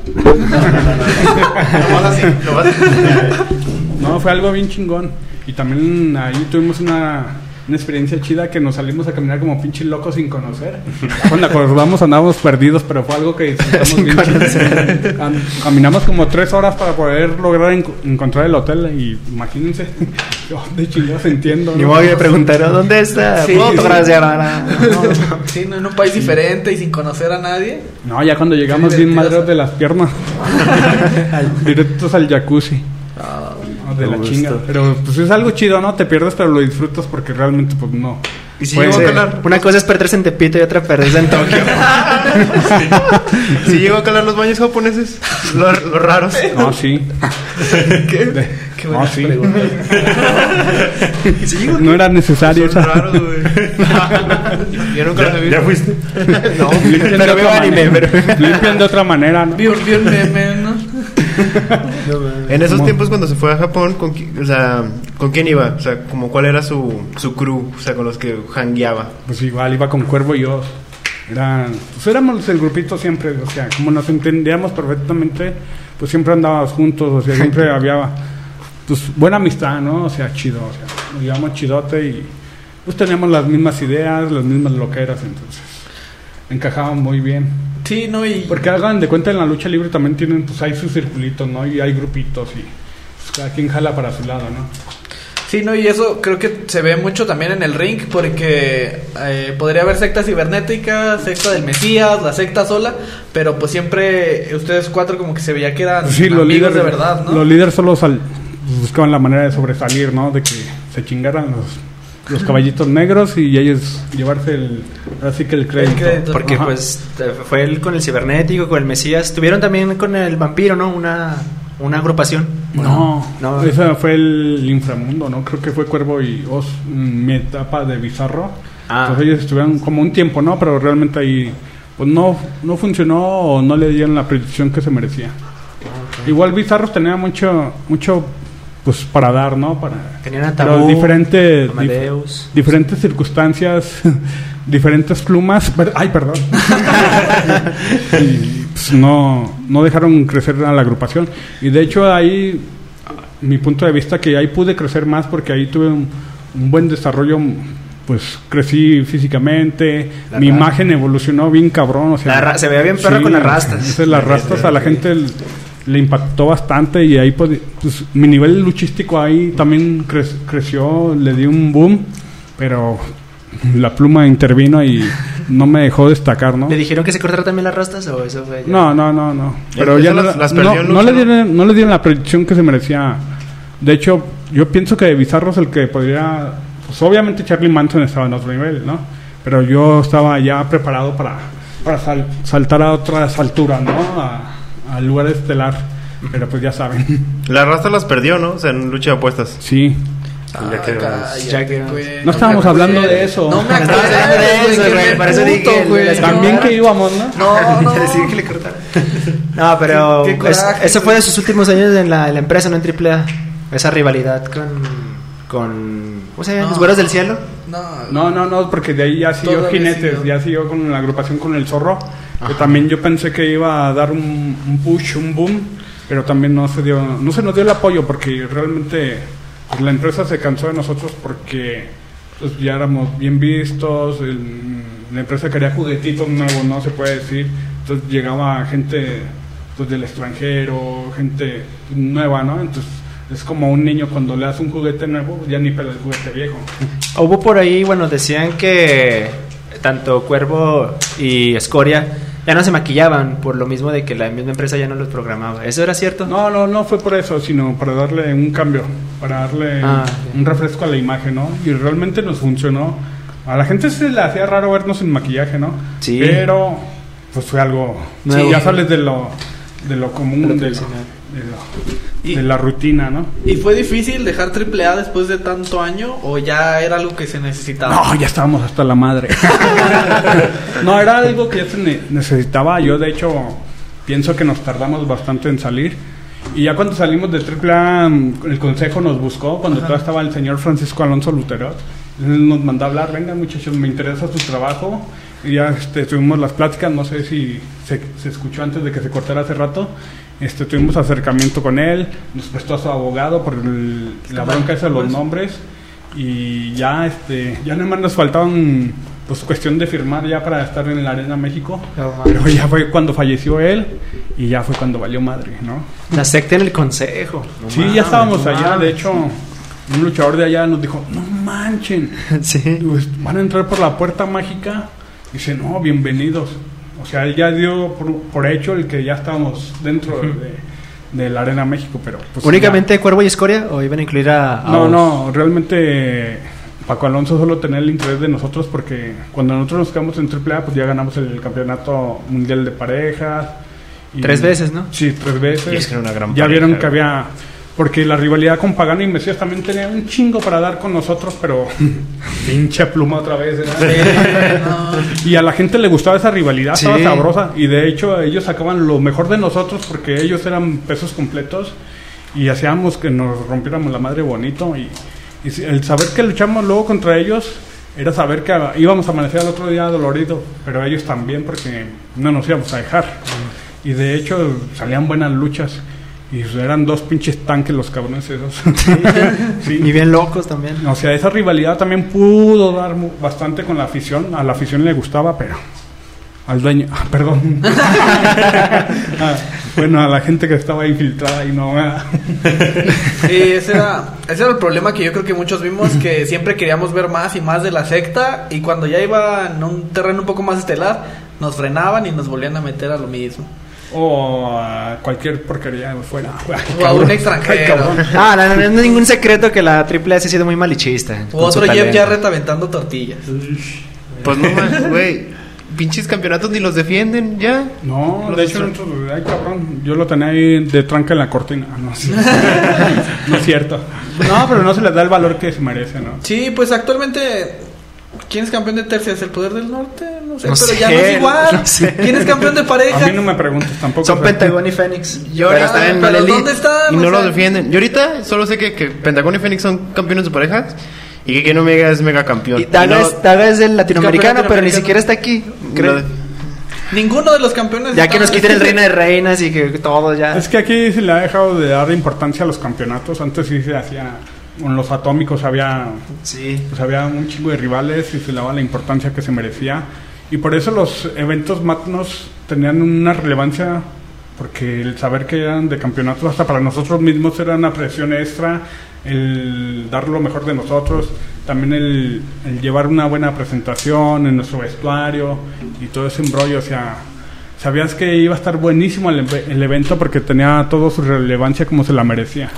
No, fue algo bien chingón. Y también ahí tuvimos una, una experiencia chida que nos salimos a caminar como pinches locos sin conocer. Cuando acordamos andábamos perdidos, pero fue algo que disfrutamos bien Caminamos como tres horas para poder lograr enco- encontrar el hotel. Y imagínense, yo de chingados entiendo. Ni ¿no? modo que preguntaron, ¿dónde está? Sí, ¿Puedo sí. no. Sí, no, en un país diferente y sin conocer a nadie. No, ya cuando llegamos bien madres de las piernas. Directos al jacuzzi. No, de la chinga. Pero pues es algo chido, ¿no? Te pierdes, pero lo disfrutas porque realmente pues no. Y si Puede llegó a calar. Una cosa es perderse en Tepito y otra perderse en Tokio. Si llegó a calar los baños japoneses. Los, los raros. No, sí. qué, qué buena No, sí. No era necesario Son esa. raros, güey. Yo nunca los he ¿Ya, visto. ya fuiste? No, limpian de Pero otra veo anime, manera. pero- Limpian de otra manera, ¿no? Vio el meme, ¿no? En esos ¿Cómo? tiempos cuando se fue a Japón, ¿con, o sea, ¿con quién iba? O sea, como cuál era su, su crew, o sea, con los que hangueaba. Pues igual iba con Cuervo y yo. Era, pues éramos el grupito siempre, o sea, como nos entendíamos perfectamente, pues siempre andábamos juntos, o sea, siempre había pues buena amistad, ¿no? O sea, chido, o sea, nos llevamos chidote y pues teníamos las mismas ideas, las mismas loqueras, entonces encajaban muy bien. Sí, no, y. Porque hagan de cuenta en la lucha libre también tienen, pues hay sus circulitos, ¿no? Y hay grupitos y pues, cada quien jala para su lado, ¿no? Sí, no, y eso creo que se ve mucho también en el ring, porque eh, podría haber secta cibernética, secta del Mesías, la secta sola, pero pues siempre ustedes cuatro como que se veía que eran Sí, los líderes, de verdad, ¿no? Los líderes solo sal- buscaban la manera de sobresalir, ¿no? De que se chingaran los, los caballitos negros y ellos llevarse el, así que el crédito. crédito. Porque Ajá. pues te- fue él con el cibernético, con el Mesías. Tuvieron también con el vampiro, ¿no? Una, una agrupación. No, No. ese fue el inframundo, ¿no? Creo que fue Cuervo y Oz, en mi etapa de Bizarro. Ah. Entonces ellos estuvieron como un tiempo, ¿no? Pero realmente ahí pues no, no funcionó o no le dieron la predicción que se merecía. Igual Bizarros tenía mucho, mucho pues para dar, ¿no? Para Tenían Tabú, diferente, dif- Amadeus. diferentes circunstancias, diferentes plumas. per- Ay, perdón. y pues, no, no dejaron crecer a la agrupación. Y de hecho ahí, mi punto de vista, que ahí pude crecer más porque ahí tuve un, un buen desarrollo. Pues crecí físicamente, La mi imagen evolucionó bien cabrón. O sea, se veía bien perro con las rastas. las rastas a la gente le impactó bastante y ahí pues, pues, mi nivel luchístico ahí también cre- creció, le di un boom, pero la pluma intervino y no me dejó destacar, ¿no? ¿Le dijeron que se cortara también las rastas o eso fue? ya? No, no, no, no. Pero ya no, las- las no- perdió en no lucha, le ¿no? dieron, no le dieron la predicción que se merecía. De hecho, yo pienso que Bizarro es el que podría, pues obviamente Charlie Manson estaba en otro nivel, ¿no? Pero yo estaba ya preparado para, para sal- saltar a otras alturas, ¿no? A- Al lugar estelar. Pero pues ya saben. La raza las perdió, ¿no? O sea, en lucha de apuestas. Sí. Ya que- cállate, ya que-. No estábamos hablando de eso. No me hablando de eso, güey, por eso dije güey. También que íbamos, ¿no? No, no. Que le cortaron. No, pero Qué- qué es- coraje, eso fue de sus últimos años en la, en la empresa, no en AAA. Esa rivalidad con. con ¿Cómo se llaman? ¿Los No. güeros del cielo? No, No, no, no, porque de ahí ya siguió Jinetes, ya siguió con la agrupación con el Zorro, que también yo pensé que iba a dar un, un push, un boom, pero también no se dio, no se nos dio el apoyo porque realmente pues, la empresa se cansó de nosotros porque pues, ya éramos bien vistos, el- la empresa quería juguetitos nuevos, no se puede decir, entonces llegaba gente pues, del extranjero, gente nueva, ¿no? Entonces es como un niño cuando le das un juguete nuevo, ya ni pela el juguete viejo. Hubo por ahí, bueno, decían que tanto Cuervo y Escoria ya no se maquillaban por lo mismo de que la misma empresa ya no los programaba. ¿Eso era cierto? No, no, no fue por eso, sino para darle un cambio, para darle Ah, un refresco a la imagen, ¿no? Y realmente nos funcionó. A la gente se le hacía raro vernos sin maquillaje, ¿no? Sí. Pero, pues fue algo. Nuevo. Ya sales de lo, de lo común, De lo de, lo- Y- la rutina, ¿no? ¿Y fue difícil dejar AAA después de tanto año o ya era algo que se necesitaba? No, ya estábamos hasta la madre. no, era algo que ya se ne- necesitaba. Yo, de hecho, pienso que nos tardamos bastante en salir. Y ya cuando salimos de AAA, mm, el consejo nos buscó, cuando todavía estaba el señor Francisco Alonso Lutero. Él nos mandó a hablar, venga muchachos, me interesa su trabajo. Y ya este, tuvimos las pláticas, no sé si se, se escuchó antes de que se cortara hace rato. Este, tuvimos acercamiento con él, nos prestó a su abogado por el- la bronca esa de los nombres y ya este ya nada más nos faltaban pues cuestión de firmar ya para estar en la Arena México pero ya fue cuando falleció él y ya fue cuando valió madre no La secta en el consejo. No sí mames, ya estábamos no allá mames. de hecho un luchador de allá nos dijo no manchen sí. pues, van a entrar por la puerta mágica dice no bienvenidos o sea él ya dio por, por hecho el que ya estábamos dentro de, de la Arena México pero pues, ¿Únicamente Cuervo y Escoria o iban a incluir a.? a No, vos? no, realmente Paco Alonso solo tenía el interés de nosotros porque cuando nosotros nos quedamos en AAA, pues ya ganamos el campeonato mundial de parejas. y- Tres veces, ¿no? Sí, tres veces. Y es que era una gran ya pareja, vieron que había... Porque la rivalidad con Pagano y Mesías también tenía un chingo para dar con nosotros, pero pinche pluma otra vez. No. Y a la gente le gustaba esa rivalidad, Sí. estaba sabrosa. Y de hecho ellos sacaban lo mejor de nosotros porque ellos eran pesos completos y hacíamos que nos rompiéramos la madre bonito. Y, y el saber que luchamos luego contra ellos era saber que íbamos a amanecer al otro día dolorido, pero ellos también porque no nos íbamos a dejar. Y de hecho salían buenas luchas. Y eran dos pinches tanques los cabrones esos. Sí. Y bien locos también. O sea, esa rivalidad también pudo dar bastante con la afición. A la afición le gustaba, pero al dueño, ah, perdón. Ah, bueno, a la gente que estaba infiltrada y no. ah. Sí, ese era, ese era el problema que yo creo que muchos vimos, que siempre queríamos ver más y más de la secta y cuando ya iba en un terreno un poco más estelar, nos frenaban y nos volvían a meter a lo mismo. O a cualquier porquería fuera. O a un extranjero. Ah, no, no, no es ningún secreto que la Triple S ha sido muy malichista. O otro Jeff talento. Jarrett aventando tortillas. Pues no, man, güey. Pinches campeonatos ni los defienden ya. No, Los de hecho, ay cabrón, yo lo tenía ahí de tranca en la cortina. Ah, No, sí. no es cierto. No, pero no se les da el valor que se merece, ¿no? Sí, pues actualmente, ¿quién es campeón de tercias? ¿El poder del norte? No sé, No pero sé, ya no es igual. no sé. ¿Quién es campeón de A pareja? mí no me preguntes tampoco. Son o sea, Pentagón y Fénix. Yo Pero están- en pero ¿dónde están? Y O no lo sea- defienden. Yo ahorita solo sé que, que Pentagón y Fénix son campeones de parejas. Y que Kenny Omega es mega campeón. Y Daga, Y no- es, Daga es del latinoamericano, pero ni siquiera está aquí. creo. no- Ninguno de los campeones. Ya que nos quiten el reina de reinas y que todo ya. Es que aquí se le ha dejado de dar importancia a los campeonatos. Antes sí se hacía. Con los atómicos había. Sí. Pues había un chingo de rivales y se le daba la importancia que se merecía. Y por eso los eventos magnos tenían una relevancia. Porque el saber que eran de campeonatos, hasta para nosotros mismos, era una presión extra. El dar lo mejor de nosotros. También el, el llevar una buena presentación en nuestro vestuario. Y todo ese embrollo. O sea, Sabías que iba a estar buenísimo el, el evento porque tenía toda su relevancia como se la merecía.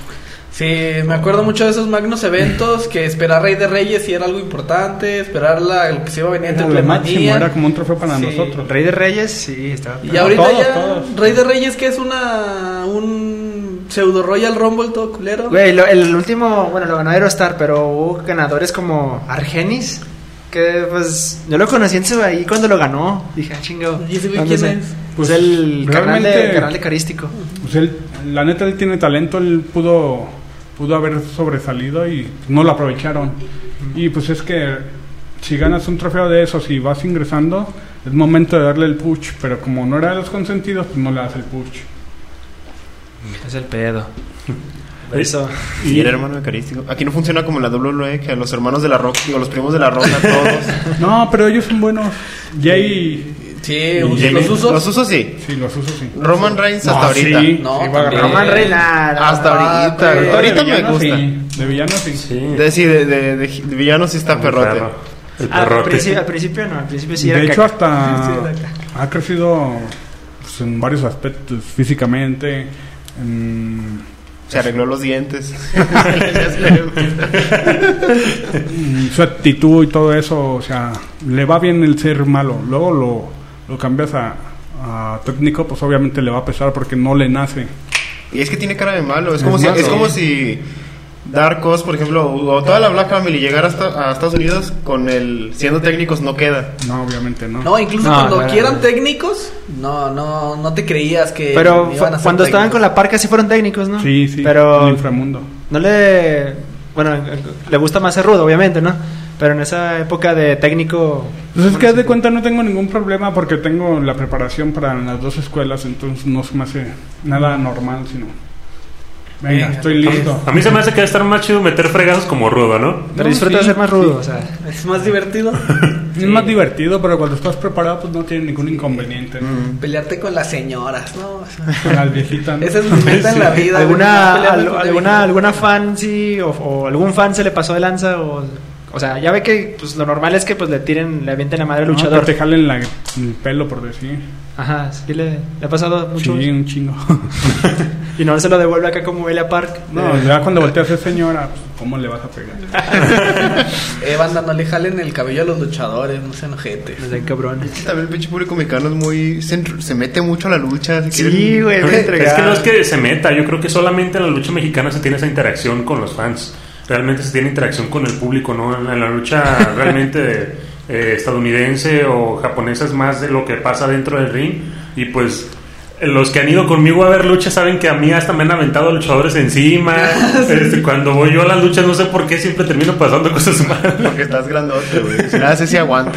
Sí, me acuerdo mucho de esos magnos eventos que esperar Rey de Reyes si era algo importante, esperar la, el que se iba a venir Era entre lo máximo, era como un trofeo para Sí. nosotros. Rey de Reyes, sí, estaba. Y ahorita Todos, ya todos. Rey de Reyes que es una un pseudo Royal Rumble todo culero. Güey, lo- el último, bueno, lo ganó Aerostar, pero hubo ganadores como Argenis, que pues yo lo conocí en su ahí cuando lo ganó. Dije, ah, chingo. ¿Y ese güey ¿dónde quién es? es? Pues Pues, el carnal de, carnal de Carístico. Pues él, la neta, él tiene talento, él pudo, pudo haber sobresalido y no lo aprovecharon. Y pues es que si ganas un trofeo de esos y vas ingresando, es momento de darle el push, pero como no era de los consentidos, pues no le das el push. Es el pedo. Eso. Y era hermano eucarístico. Aquí no funciona como en la WWE, que a los hermanos de la roca, digo, los primos de la roca, todos. No, pero ellos son buenos. Jay, Sí, Y los usos. Los usos sí. sí, los usos sí. Roman Reigns hasta ahorita. sí, No. Roman Reina. Hasta ahorita. ahorita me gusta. sí. De villano sí. Sí. De, sí, de, de, de, de villano sí está perrote. Perro. El Ah, al, perrote. principio, al principio no, al principio sí era de hecho, caca. hasta ha crecido pues, en varios aspectos, físicamente. en- Se arregló los dientes. Su actitud y todo eso, o sea, le va bien el ser malo. Luego lo, lo cambias a, a técnico, pues obviamente le va a pesar porque no le nace. y es que tiene cara de malo. Es Es como, si, es como si Dark Horse, por ejemplo, o toda la Black Family llegara hasta, a Estados Unidos con el siendo técnicos no queda. No, obviamente no. No, incluso No, cuando no, quieran no. técnicos, no, no, no te creías que Pero iban a fu- ser cuando estaban con la parca sí fueron técnicos, ¿no? Sí, sí, Pero el inframundo. no le. Bueno, le gusta más ser rudo, obviamente, ¿no? Pero en esa época de técnico. Pues es que de cuenta no tengo ningún problema porque tengo la preparación para las dos escuelas, entonces no se me hace nada normal, sino... Venga, Venga. estoy listo. A mí se me hace que debe estar más chido meter fregazos como rudo, ¿no? Pero No, disfruta de sí, ser más rudo, o sea. Es más divertido Es más divertido, pero cuando estás preparado pues no tiene ningún inconveniente. ¿no? Mm. pelearte con las señoras, ¿no? O sea, Con las viejitas. ¿no? Esa es mi meta en la vida. ¿Alguna, al- alguna, alguna fan, sí? O, o algún fan se le pasó de lanza? O, o sea, ya ve que pues, lo normal es que pues le tiren, le avienten la madre al No, luchador. que te jalen la- el pelo, por decir. Ajá, sí le, le ha pasado mucho. Sí, un chingo. Y no se lo devuelve acá como Elia Park. No, Eh, ya cuando volteas a señora, pues, ¿cómo le vas a pegar? Eh, banda, no le jalen el cabello a los luchadores, no sean ojetes. no sean cabrones. También el pinche público mexicano es muy. Se, se mete mucho a la lucha. se Sí, güey, Es que no es que se meta, yo creo que solamente en la lucha mexicana se tiene esa interacción con los fans. Realmente se tiene interacción con el público, ¿no? En la, en la lucha realmente eh, estadounidense o japonesa es más de lo que pasa dentro del ring. Y pues los que han ido conmigo a ver luchas saben que a mí hasta me han aventado luchadores encima. Este, cuando voy yo a las luchas no sé por qué siempre termino pasando cosas malas. Porque estás grandote, güey. Si nada, sé si aguanta.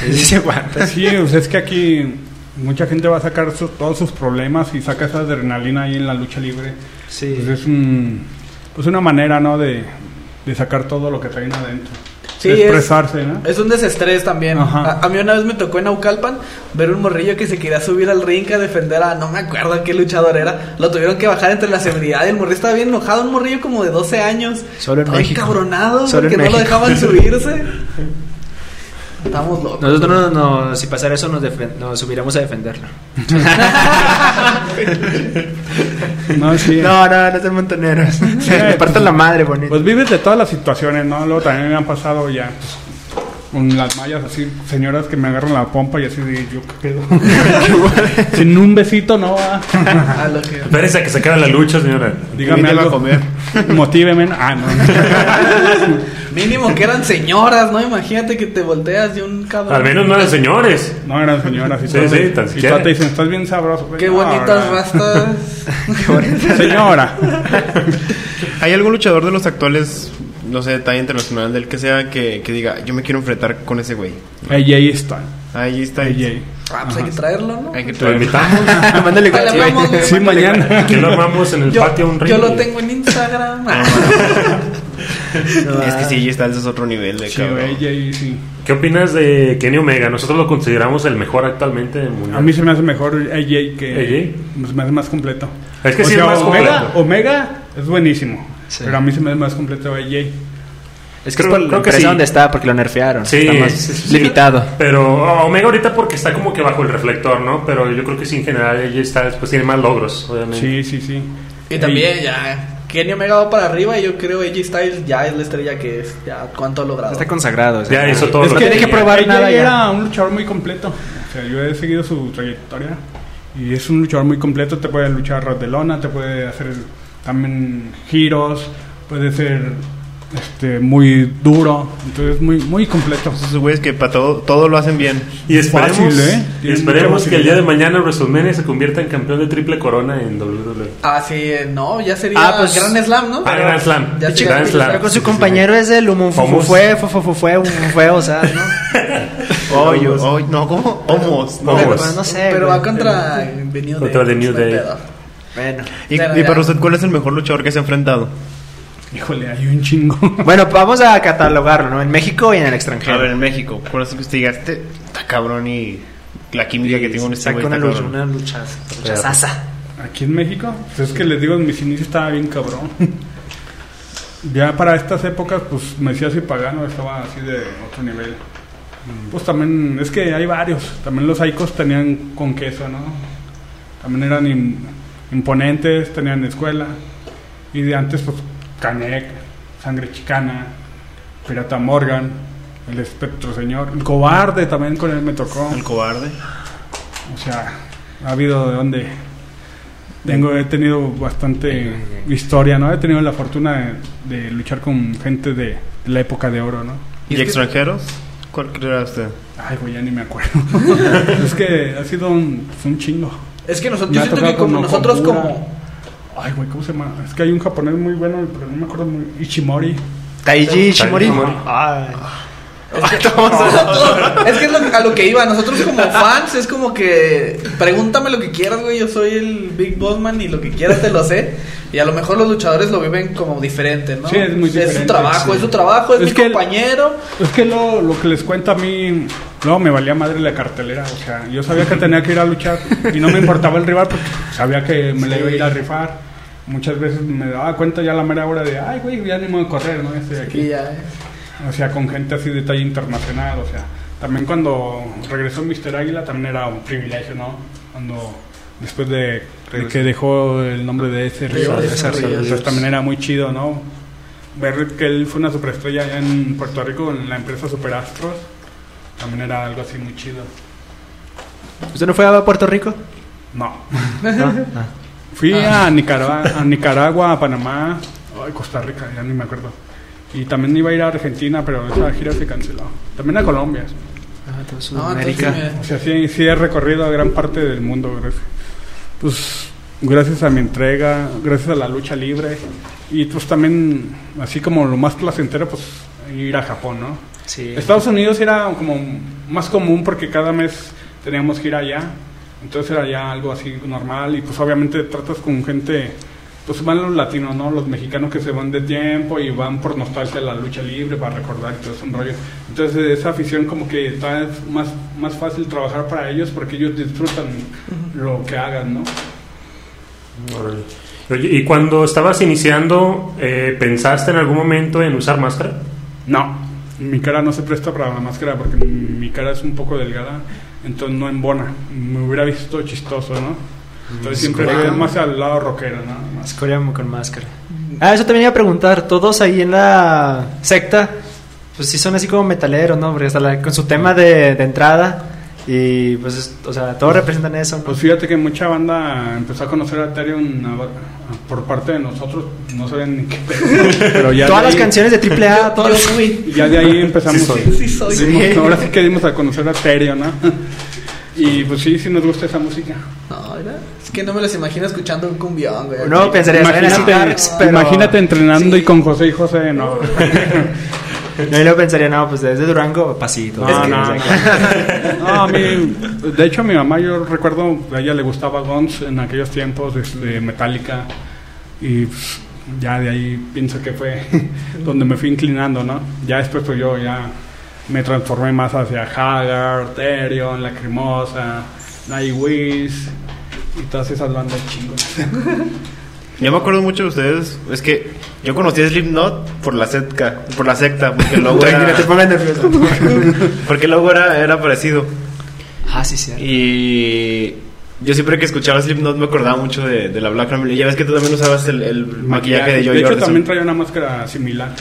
Sí, sí se aguanta. Sí, pues es que aquí mucha gente va a sacar sus- todos sus problemas y saca esa adrenalina ahí en la lucha libre. Sí. Pues es un, pues una manera, ¿no? De, de sacar todo lo que traen adentro. Sí, es- expresarse, ¿no? Es un desestrés también. Ajá. A, a mí una vez me tocó en Naucalpan ver un morrillo que se quería subir al ring a defender a no me acuerdo qué luchador era. Lo tuvieron que bajar entre la seguridad y el morrillo estaba bien enojado, un morrillo como de 12 años. Solo en Estaba México. encabronado Solo en porque no lo dejaban subirse. Estamos locos. Nosotros no, no- si pasara eso nos, nos subiríamos a defenderlo. No, sí. No, no, no sean montoneros. Me partan la madre, bonito. Pues vives de todas las situaciones, ¿no? Luego también me han pasado ya pues, con las mallas así, señoras que me agarran la pompa y así de yo qué pedo. Sin un besito no va. A lo que- Espérese a que se acabe la lucha, señora. Dígame Invíteme a algo. comer. Motíveme. Ah, no. Mínimo que eran señoras, ¿no? Imagínate que te volteas de un cabrón. Al menos no eran señores. No eran señoras. Y Sí, sí, tan y te dicen, estás bien sabroso. Qué No, bonitas rastas. Señora. ¿Hay algún luchador de los actuales, no sé, talla internacional, del que sea, que, que diga, yo me quiero enfrentar con ese güey? AJ está. Ahí está. AJ. Ah, pues hay que traerlo, ¿no? Hay que Lo traerlo. invitamos. Mándale Ahí güey. Sí, mañana. Aquí lo armamos en el Yo, patio un ring. yo lo tengo en Instagram. Es que sí, está, ese es otro nivel de Sí, cabrón. AJ, sí. ¿Qué opinas de Kenny Omega? Nosotros lo consideramos el mejor actualmente en el mundial. A mí se me hace mejor AJ que. AJ. Se me hace más completo. Es que O sí sea, es más Omega, completo. Omega es buenísimo. Sí. Pero a mí se me hace más completo AJ. Es que Creo- es por la creo que empresa sí. donde está, porque lo nerfearon. Sí, está más sí, sí, sí. limitado. Pero Omega ahorita porque está como que bajo el reflector, ¿no? Pero yo creo que sí, en general ella está, pues tiene más logros, obviamente. Sí, sí, sí. Y también ya Kenny Omega va para arriba y yo creo AJ Styles ya es la estrella que es. Ya cuánto ha logrado. Está consagrado. o sea, Ya hizo todo Es lo que tiene que probar AJ nada ya. era un luchador muy completo. O sea, yo he seguido su trayectoria y es un luchador muy completo. Te puede luchar ras de lona, te puede hacer también giros, puede ser este, muy duro. Entonces, muy, muy completo. Esos güeyes que para todo, todo lo hacen bien. Y esperemos, Fácil, ¿eh? y esperemos que el día de mañana WrestleMania se convierta en campeón de triple corona en WWE. Ah, sí, eh, no, ya sería Ah, pues- Grand Slam, ¿no? Ah, Grand Slam. Ya sería- Slam. Pero con Sí, su sí, compañero es el humo fue, fue, fue, fue, o sea, ¿no? Hoyos. Oh, no, ¿cómo? Homos. No, no sé. Pero güey. va contra The New Day. Contra The New Day. pedo. Bueno. ¿Y, para usted cuál es el mejor luchador que se ha enfrentado? Híjole, hay un chingo. Bueno, vamos a catalogarlo, ¿no? En México y en el A extranjero. ver, en México, ¿cuál es el que usted diga? Este está cabrón y la química que tengo en este güey una lucha, una lucha, luchazaza. Aquí en México, pues es que les digo, en mis inicios estaba bien cabrón. ya para estas épocas, pues Mesías y Pagano estaba así de otro nivel. Pues también, es que hay varios. También los Aicos tenían con queso, ¿no? También eran im- imponentes, tenían escuela. Y de antes, pues Canek, Sangre Chicana, Pirata Morgan, El Espectro Señor, El Cobarde también con él me tocó. El cobarde. O sea, ha habido de dónde. Tengo, he tenido bastante historia, ¿no? He tenido la fortuna de, de luchar con gente de, la época de oro, ¿no? ¿Y, extranjeros? ¿Cuál creerá usted? Ay, güey, ya ni me acuerdo. es que ha sido un, pues, un chingo. Es que nosotros, yo siento que como nosotros como... Ay, güey, ¿cómo se llama? Es que hay un japonés muy bueno, pero no me acuerdo muy... Ichimori. Taiji. Ishimori. Ay. Es que, es que es lo- a lo que iba. Nosotros como fans es como que pregúntame lo que quieras, güey. Yo soy el Big Boss Man y lo que quieras te lo sé. Y a lo mejor los luchadores lo viven como diferente, ¿no? Sí, es muy Es diferente, su trabajo, sí. es su trabajo, es, Es mi que- compañero. Es que lo, lo que les cuento a mí, no, me valía madre la cartelera. O sea, yo sabía que tenía que ir a luchar y no me importaba el rival porque sabía que me la iba a ir a rifar. Muchas veces me daba cuenta ya a la mera hora de, ay, güey, ya ni voy a correr, ¿no? Estoy aquí. Y ya, eh. O sea, con gente así de talla internacional. O sea, también cuando regresó Mr. Águila también era un privilegio, ¿no? Cuando después de, de que dejó el nombre de ese Ríos. pues también era muy chido, ¿no? Ver que él fue una superestrella allá en Puerto Rico en la empresa Superastros también era algo así muy chido. ¿Usted no fue a Puerto Rico? No. No. Fui a Nicaragua, a Nicaragua, a Panamá, ay, Costa Rica, ya ni me acuerdo. Y también iba a ir a Argentina, pero esa gira se canceló. También a Colombia. Ah, todo No, entonces, Sudamérica. mira, O sea, sí, sí he recorrido gran parte del mundo, gracias. Pues gracias a mi entrega, gracias a la lucha libre y pues también, así como lo más placentero, pues ir a Japón, ¿no? Sí. Estados Unidos era como más común porque cada mes teníamos que ir allá, entonces era ya algo así normal y pues obviamente tratas con gente, pues van los latinos, ¿no? Los mexicanos que se van de tiempo y van por nostalgia a la lucha libre para recordar y todo es un rollo. Entonces esa afición como que todavía es más, más fácil trabajar para ellos porque ellos disfrutan lo que hagan, ¿no? Y cuando estabas iniciando, eh, ¿pensaste en algún momento en usar máscara? No, mi cara no se presta para la máscara porque mi cara es un poco delgada, entonces no embona. Me hubiera visto chistoso, ¿no? Entonces siempre más al lado rockero, ¿no? Más- Escoria con máscara. Ah, eso también iba a preguntar. Todos ahí en la secta, pues sí son así como metaleros, ¿no? Porque hasta la- con su tema de, de entrada. Y pues, es- o sea, todos representan eso, ¿no? Pues fíjate que mucha banda empezó a conocer a Ethereum a- por parte de nosotros, no sabían ni qué. Pero ya Todas las ahí- canciones de AAA, Yo todas. Ya de ahí empezamos. Sí soy. Sí, soy. dimos- ahora sí que dimos a conocer a Ethereum, ¿no? Y pues sí, sí nos gusta esa música. No, mira, es que no me los imagino escuchando un cumbión, güey. No, pensaría, Imagínate, darks, pero... imagínate entrenando Sí. y con José y José, no. No, yo lo pensaría, no, pues desde Durango, pasito. No, Es que, no, o sea, no. No, a mí, de hecho, a mi mamá, yo recuerdo, a ella le gustaba Guns en aquellos tiempos, este, Metallica, y pues, ya de ahí pienso que fue donde me fui inclinando, ¿no? Ya después, pues yo ya me transformé más hacia Haggard, Therion, Lacrimosa, Nightwish, y todas esas bandas chingonas. Yo me acuerdo mucho de ustedes. Es que yo conocí a Slipknot por la secta, por la secta, porque el logo era, te pongas nervioso. porque el logo era, era parecido. ah, sí, sí. Y Yo siempre que escuchaba Slipknot me acordaba mucho de, de la Black Family. Ya ves que tú también usabas el, el maquillaje de Joey De hecho, Jordison. también traía una máscara similar.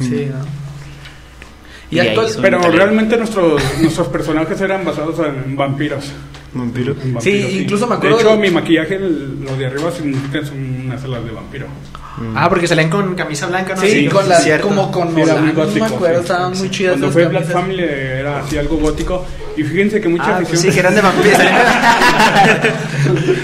Sí, ¿no? Y actual... Pero realmente nuestros, nuestros personajes eran basados en vampiros. Sí, incluso me acuerdo De hecho, de- mi maquillaje, el- lo de arriba, significa son unas alas de vampiro. Ah, porque salían con camisa blanca, ¿no? Sí, con la, cierto. como con Sí, era no me acuerdo, sí. estaban muy chidas Cuando fue Black. Family era así algo gótico. Y fíjense que mucha Ah, pues sí, que eran de vampiros. Salían,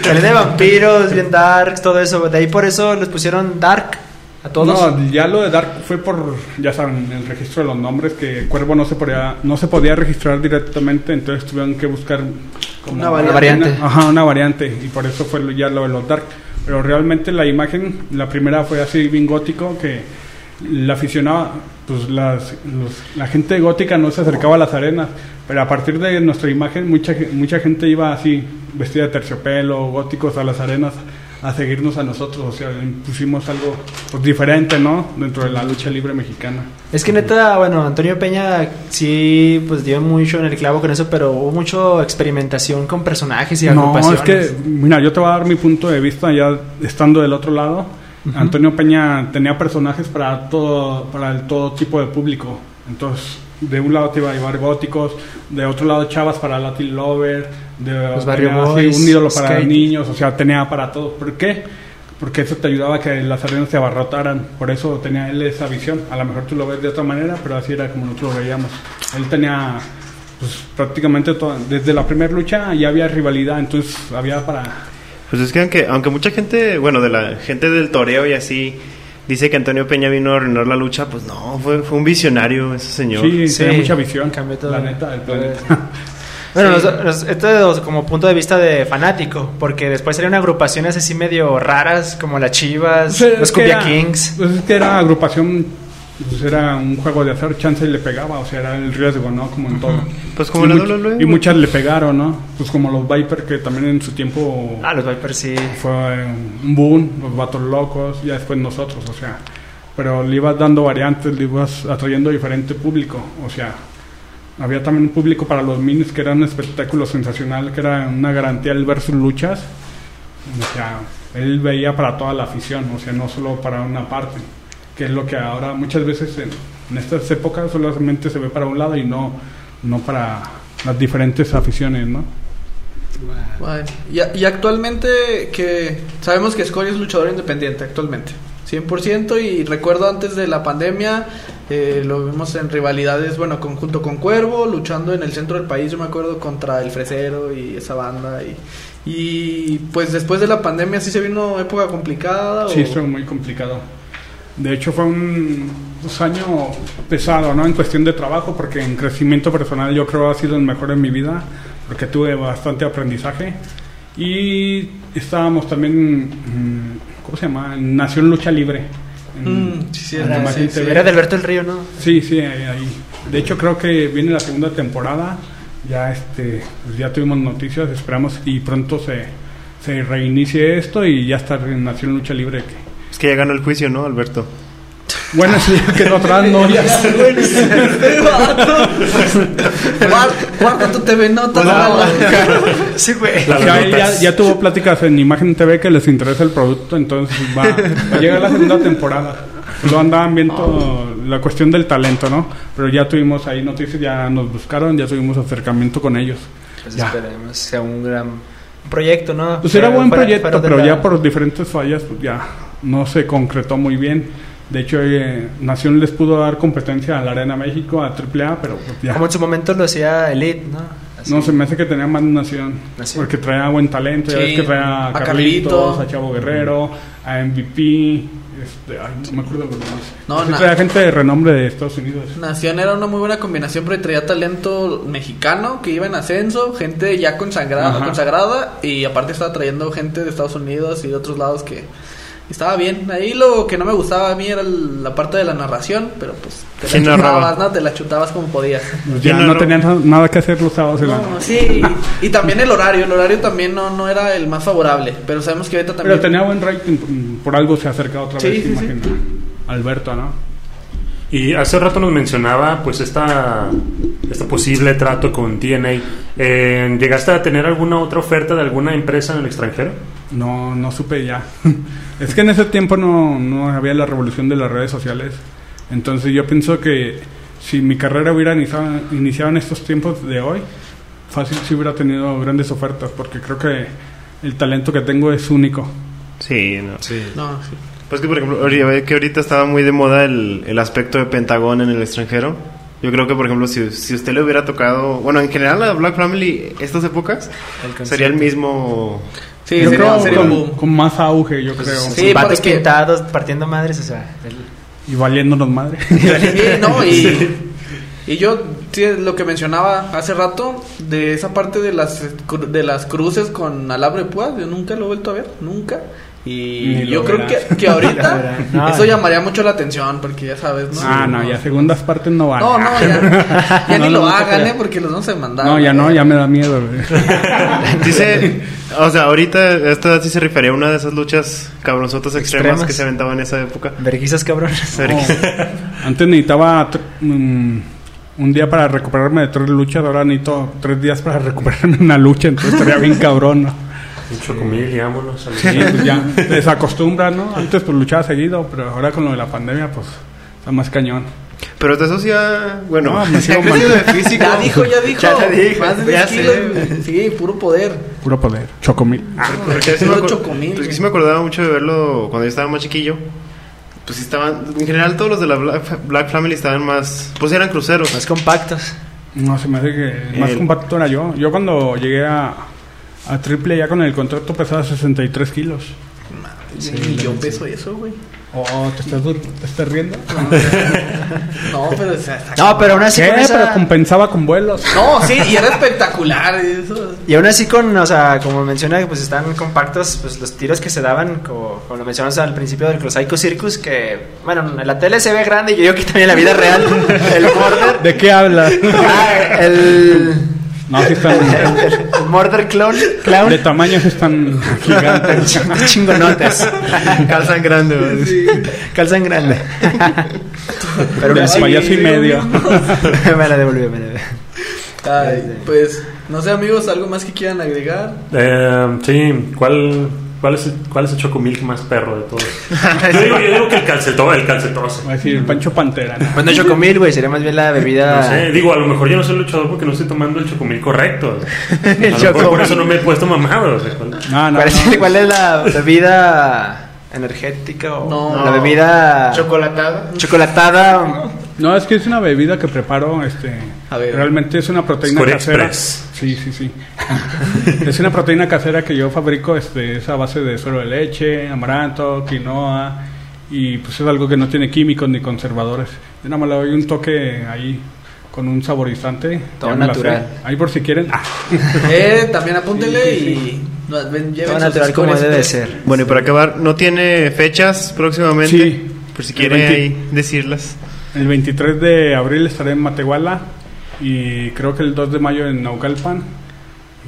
salían de vampiros, bien darks, todo eso. De ahí por eso les pusieron dark a todos. No, ya lo de Dark fue por, ya saben, el registro de los nombres, que Cuervo no se podía, no se podía registrar directamente, entonces tuvieron que buscar como Una variante. ajá, una variante, y por eso fue ya lo de los Dark. Pero realmente la imagen, la primera fue así bien gótico, que la aficionaba, pues las, los- la gente gótica no se acercaba a las arenas, pero a partir de nuestra imagen mucha, mucha gente iba así, vestida de terciopelo, góticos a las arenas, a seguirnos a nosotros, o sea, pusimos algo pues, diferente, ¿no? Dentro de la lucha libre mexicana. Es que neta, bueno, Antonio Peña sí, pues dio mucho en el clavo con eso, pero hubo mucha experimentación con personajes y No, es agrupaciones. que, mira, yo te voy a dar mi punto de vista ya estando del otro lado. Antonio Peña tenía personajes para todo, para el todo tipo de público. Entonces, de un lado te iba a llevar góticos, de otro lado chavas para Latin Lover, de Los Barrio Boys, un ídolo para skate. niños, o sea, tenía para todo. ¿Por qué? Porque eso te ayudaba a que las arenas se abarrotaran. Por eso tenía él esa visión. A lo mejor tú lo ves de otra manera, pero así era como nosotros lo veíamos. Él tenía pues, prácticamente todo. Desde la primera lucha ya había rivalidad, entonces había para. Pues es que aunque, aunque mucha gente, bueno, de la gente del toreo y así, dice que Antonio Peña vino a arruinar la lucha, pues no, fue, fue un visionario ese señor. Sí, Sí, tenía mucha visión. cambió todo. La neta, del planeta. Bueno, Sí. nos- nos- esto es como punto de vista de fanático, porque después salieron agrupaciones así medio raras, como las Chivas, los Cumbia era- Kings. Pues es que era agrupación, pues era un juego de hacer chance y le pegaba, o sea, era el riesgo, ¿no? Como en todo. Pues como y, la much- WWE. y muchas le pegaron, ¿no? Pues como los Viper, que también en su tiempo Ah, los Vipers sí. fue un boom, los vatos locos, ya después nosotros, o sea. Pero le ibas dando variantes, le ibas atrayendo diferente público, o sea. Había también un público para los minis que era un espectáculo sensacional, que era una garantía el ver sus luchas. O sea, él veía para toda la afición, o sea, no solo para una parte, que es lo que ahora muchas veces en, en estas épocas solamente se ve para un lado y no, no para las diferentes aficiones, ¿no? Bueno, y, y actualmente que sabemos que Scory es luchador independiente actualmente, 100% y recuerdo antes de la pandemia eh, lo vimos en rivalidades, bueno, con, junto con Cuervo, luchando en el centro del país, yo me acuerdo contra el Fresero y esa banda y, y pues después de la pandemia sí se vino época complicada. Sí, o- estuvo muy complicado. De hecho, fue un, pues, año pesado, ¿no? En cuestión de trabajo, porque en crecimiento personal yo creo ha sido el mejor en mi vida, porque tuve bastante aprendizaje. Y estábamos también, mm, ¿cómo se llama? En Nación Lucha Libre. En- Mm, sí, era- sí, sí. Era de Alberto el Río, ¿no? Sí, sí, ahí, ahí. De hecho, creo que viene la segunda temporada. Ya, este, pues, ya tuvimos noticias, esperamos y pronto se, se reinicie esto y ya está en Nación Lucha Libre. que- Es que ya ganó el juicio, ¿no, Alberto? Bueno, sí, quedó atrás, no, ya. Vato. Guarda, tu TV Notas. Lalo. Sí, güey. Ya, ya, ya tuvo pláticas en Imagen TV que les interesa el producto, entonces va, va a llegar la segunda temporada. Lo andaban viendo la cuestión del talento, ¿no? Pero ya tuvimos ahí noticias, ya nos buscaron, ya tuvimos acercamiento con ellos. Pues Ya. esperemos sea un gran proyecto, ¿no? Pues era buen proyecto, pero la- ya por diferentes fallas pues ya no se concretó muy bien. De hecho, eh, Nación les pudo dar competencia a la Arena México, a AAA, pero pues ya. Como en su momento lo hacía Elite, ¿no? Así. No, se me hace que tenía más Nación. Nación. Porque traía buen talento. Ya ves que traía a a Carlitos, Carlito. a Chavo Guerrero, a MVP. Este, ay, no me acuerdo de los demás. No, Sí traía gente de renombre de Estados Unidos. Nación era una muy buena combinación porque traía talento mexicano que iba en ascenso, gente ya consagrada, Ajá. consagrada y aparte estaba trayendo gente de Estados Unidos y de otros lados que estaba bien. Ahí lo que no me gustaba a mí era el- la parte de la narración, pero pues te ¿Quién la narraba? chutabas, ¿no? Te la chutabas como podías. Pues ¿Quién ya no narró? tenían na- nada que hacer los sábados. No, sí, y, y también el horario, el horario también no, no era el más favorable, pero sabemos que ahorita también... Pero tenía buen rating. Por algo se acerca otra Sí, vez. sí, sí. imagino. Alberto, ¿no? Y hace rato nos mencionaba pues esta, este posible trato con TNA. Eh, ¿Llegaste a tener alguna otra oferta de alguna empresa en el extranjero? No, no supe ya. es que en ese tiempo no, no había la revolución de las redes sociales. Entonces yo pienso que si mi carrera hubiera iniciado, iniciado en estos tiempos de hoy, fácil si hubiera tenido grandes ofertas, porque creo que el talento que tengo es único. Sí, no. No, sí. Pues que, por ejemplo, que ahorita estaba muy de moda el, el aspecto de Pentagón en el extranjero. Yo creo que, por ejemplo, si, si usted le hubiera tocado... Bueno, en general la Black Family, estas épocas, sería el mismo... Sí, yo sería, creo sería un con, boom. con más auge, yo creo. Sí, porque- pintados, partiendo madres, o sea. el- Y valiéndonos madre. Sí, no, y, y yo, sí, lo que mencionaba hace rato, de esa parte de las, de las cruces con alambre de púas, yo nunca lo he vuelto a ver, nunca. Y yo creo que, que ahorita No. eso llamaría mucho la atención, porque ya sabes, ¿no? ah, no, ya segundas partes no van. No, no, ya, ya No, ni no, lo no hagan. ¿eh? Porque los vamos a demandar. No, ya no, ya me da miedo. Dice... O sea, ahorita esta edad sí se refería a una de esas luchas cabronzotas extremas, Extremas. que se aventaban en esa época. Verguizas cabrones. No. Antes necesitaba mm, un día para recuperarme de tres luchas, ahora necesito tres días para recuperarme de una lucha, entonces estaría bien cabrón, ¿no? Un chocomil y vámonos. a Sí, pues ya te desacostumbras, ¿no? Antes pues luchaba seguido, pero ahora con lo de la pandemia pues está más cañón. Pero te eso ya... Bueno, No, me sigo de físico. Ya dijo, ya dijo. Ya te dije, Más de ya 10 kilos, sé. Sí, puro poder. Puro poder, chocomil. Porque sí me, chocomil, pues que sí me acordaba mucho de verlo cuando yo estaba más chiquillo. Pues sí estaban... En general todos los de la Black, Black Family estaban más... Pues eran cruceros. Más compactos. No, se me hace que más El- compacto era yo. Yo cuando llegué a, a triple ya con el contrato pesaba 63 kilos. y yo peso eso, güey. Oh, ¿te estás, te estás riendo? No, pero o sea, está- No, pero aún así ¿Qué? con esa... Pero compensaba con vuelos. No, sí, y era espectacular. Eso. Y aún así con, o sea, como menciona, pues están compactos, pues los tiros que se daban, como, como lo mencionamos al principio del Crosaico Circus, que, bueno, en la tele se ve grande y yo digo que también en la vida real, el Murder, ¿De qué hablas? ah, el, No, sí están... el, el Murder Clown, Clown, De tamaños están gigantes. chingonotes, Calzan grande, güey. calzan grande. Pero De payaso y medio. me la devolvió, me la devolvió. Ay, pues, no sé, amigos, algo más que quieran agregar. Eh, sí, ¿cuál, cuál, es el, ¿cuál es el chocomil más perro de todos? yo, digo, yo digo que el calcetón, el calcetoso. Va a decir Pancho Pantera. ¿no? Bueno, chocomil, güey, sería más bien la bebida... No sé, digo, a lo mejor yo no soy luchador porque no estoy tomando el chocomil correcto. A lo mejor chocomil. por eso no me he puesto mamado. o sea, ¿cuál- No, no, ¿Cuál, es, no. cuál es la bebida energética o No. la bebida Chocolatada. chocolatada? No, es que es una bebida que preparo, este, A ver. realmente es una proteína casera. Express. Sí, sí, sí. es una proteína casera que yo fabrico, este, es a base de suero de leche, amaranto, quinoa y pues es algo que no tiene químicos ni conservadores. Yo nada más le doy un toque ahí con un saborizante. Todo natural. Ahí por si quieren. Ah, Eh, también Sí, sí, y no, ven, Todo natural como debe de ser. Bueno, y para acabar, ¿no tiene fechas próximamente? Sí. Por si El quiere 20. ahí decirlas. El 23 de abril estaré en Matehuala y creo que el 2 de mayo en Naucalpan.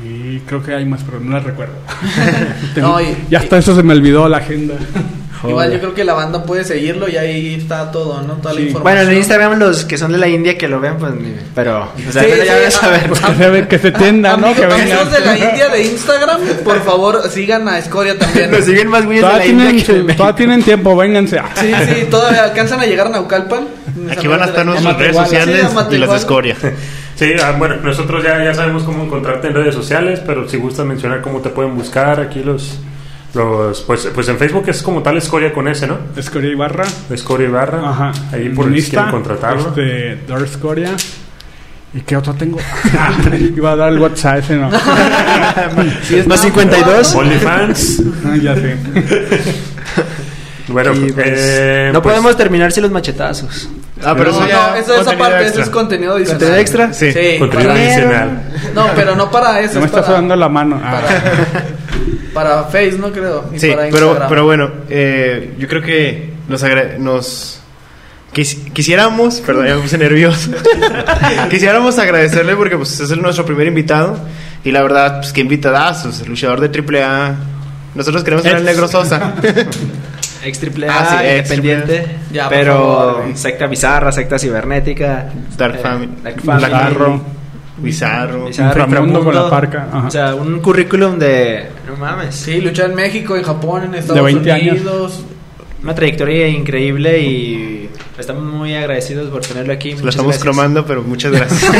Y creo que hay más, pero no las recuerdo. No, y- ya hasta eso se me olvidó la agenda. Igual yo creo que la banda puede seguirlo y ahí está todo, ¿no? Toda la Sí. información. Bueno, en Instagram los que son de la India que lo ven, pues, ni- pero, o sea, Sí, pero ya sí, van a saber. Pues que se, ve- que se tienda, ¿no? Amigos, Que vengan. amigos de la India de Instagram, por favor, sigan a Escoria también. Nos siguen más güeyes de la India tienen, que México. todavía tienen tiempo, vénganse. Sí, sí, todavía alcanzan a llegar a Naucalpan. Aquí van a estar nuestras redes sociales y las. Escoria. Sí, ah, bueno, nosotros ya, ya sabemos cómo encontrarte en redes sociales, pero si gustas mencionar cómo te pueden buscar aquí los... los pues, pues en Facebook es como tal Escoria con S, ¿no? Escoria Ibarra. Escoria Ibarra. Ajá. Ahí por si Insta, quieren contratarlo. Este, Dor Escoria. ¿Y qué otro tengo? Iba a dar el WhatsApp ese, no. Sí, Más 52. OnlyFans. Ah, ya sé. Bueno, Y, pues, eh, no pues, podemos terminar sin los machetazos. Ah, pero no, eso ya. no, eso, esa contenido parte, eso es contenido adicional. ¿Contenido extra? Sí. Sí, Contenido para- adicional. No, pero no para eso. No me es estás para, dando la mano. Ah. para, para Face, no creo. Y Sí, para pero, Instagram. pero bueno, eh, yo creo que nos, agra- nos quis- quisiéramos, perdón, ya me puse nervioso, quisiéramos agradecerle porque pues es el- nuestro primer invitado y la verdad, pues qué invitadazos, el luchador de AAA. Nosotros queremos ser el Negro Sosa. ex triple Ah, sí, A, ex independiente. Ya, pero favor, secta bizarra, secta cibernética. Dark eh, Family. Dark Family. Bizarro. Bizarro. Bizarro, Inframundo con la parca, ajá. O sea, un currículum de. No mames. Sí, luchar en México, en Japón, en Estados 20 años. Unidos. Una trayectoria increíble y estamos muy agradecidos por tenerlo aquí. Lo estamos gracias. cromando, pero muchas gracias.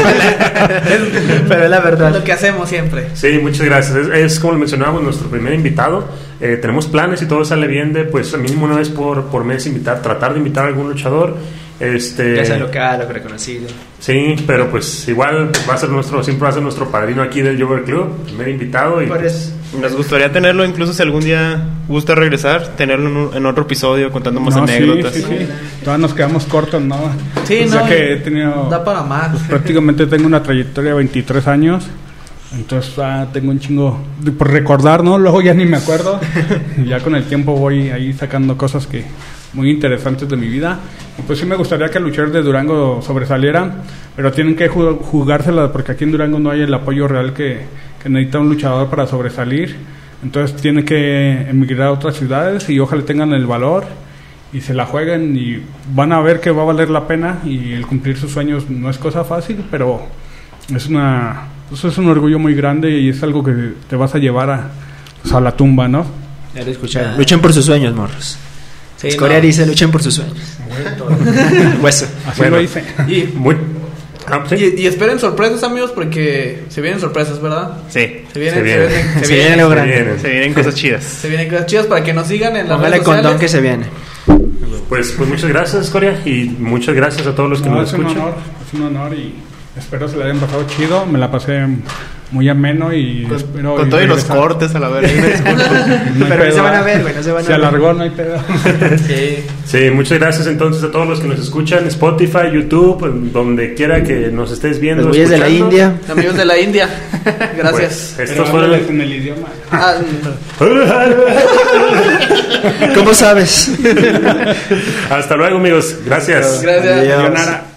Pero es la verdad. Lo que hacemos siempre. Sí, muchas gracias. Es, es como lo mencionábamos, nuestro primer invitado. Eh, tenemos planes y todo sale bien de, pues, mínimo una vez por, por mes invitar, tratar de invitar a algún luchador. Este, Ya sea local o reconocido. Sí, pero pues igual va a ser nuestro, siempre va a ser nuestro padrino aquí del Jover Club, primer invitado. Y pues. Nos gustaría tenerlo, incluso si algún día gusta regresar, tenerlo en, un- en otro episodio contando más No, sí, anécdotas. sí, sí. Todavía nos quedamos cortos, ¿no? Sí, o sea no, que he tenido... Da para más. pues, prácticamente tengo una trayectoria de 23 años. Entonces ah, tengo un chingo de- por recordar, ¿no? Luego ya ni me acuerdo. Ya con el tiempo voy ahí sacando cosas que muy interesantes de mi vida. Y pues sí me gustaría que el luchador de Durango sobresaliera, pero tienen que ju- jugársela porque aquí en Durango no hay el apoyo real que, que necesita un luchador para sobresalir. Entonces tiene que emigrar a otras ciudades y ojalá tengan el valor y se la jueguen y van a ver que va a valer la pena y el cumplir sus sueños no es cosa fácil, pero es una eso es un orgullo muy grande y es algo que te vas a llevar a, pues, a la tumba, ¿no? Ya lo escucharon. Luchen por sus sueños, morros. Sí, Escoria no. dice, luchen por sus sueños. Hueso. Así Bueno. lo hice. Y, muy, ah, sí. y, y esperen sorpresas, amigos, porque se vienen sorpresas, ¿verdad? Sí, Se vienen, Se se viene. vienen, se Se vienen, viene algo Se grande. vienen. se vienen cosas chidas. se vienen cosas chidas para que nos sigan en las Póngale redes condón sociales. que se viene. Pues, pues muchas gracias, Coria, y muchas gracias a todos los que No, nos es un escuchan. honor, es un honor y espero se le hayan pasado chido, me la pasé muy ameno y Con, espero con y los cortes a la verga. No Pero no se van a ver, güey, no se van a Se ver. alargó, no hay pedo. Sí. Sí, muchas gracias entonces a todos los que nos escuchan, Spotify, YouTube, donde quiera que nos estés viendo. Güeyes de la. India. Amigos de la India, gracias. Pues, estos fueron háblales en el idioma. Ah, ¿Cómo sabes? Hasta luego, amigos. Gracias. gracias. Adiós.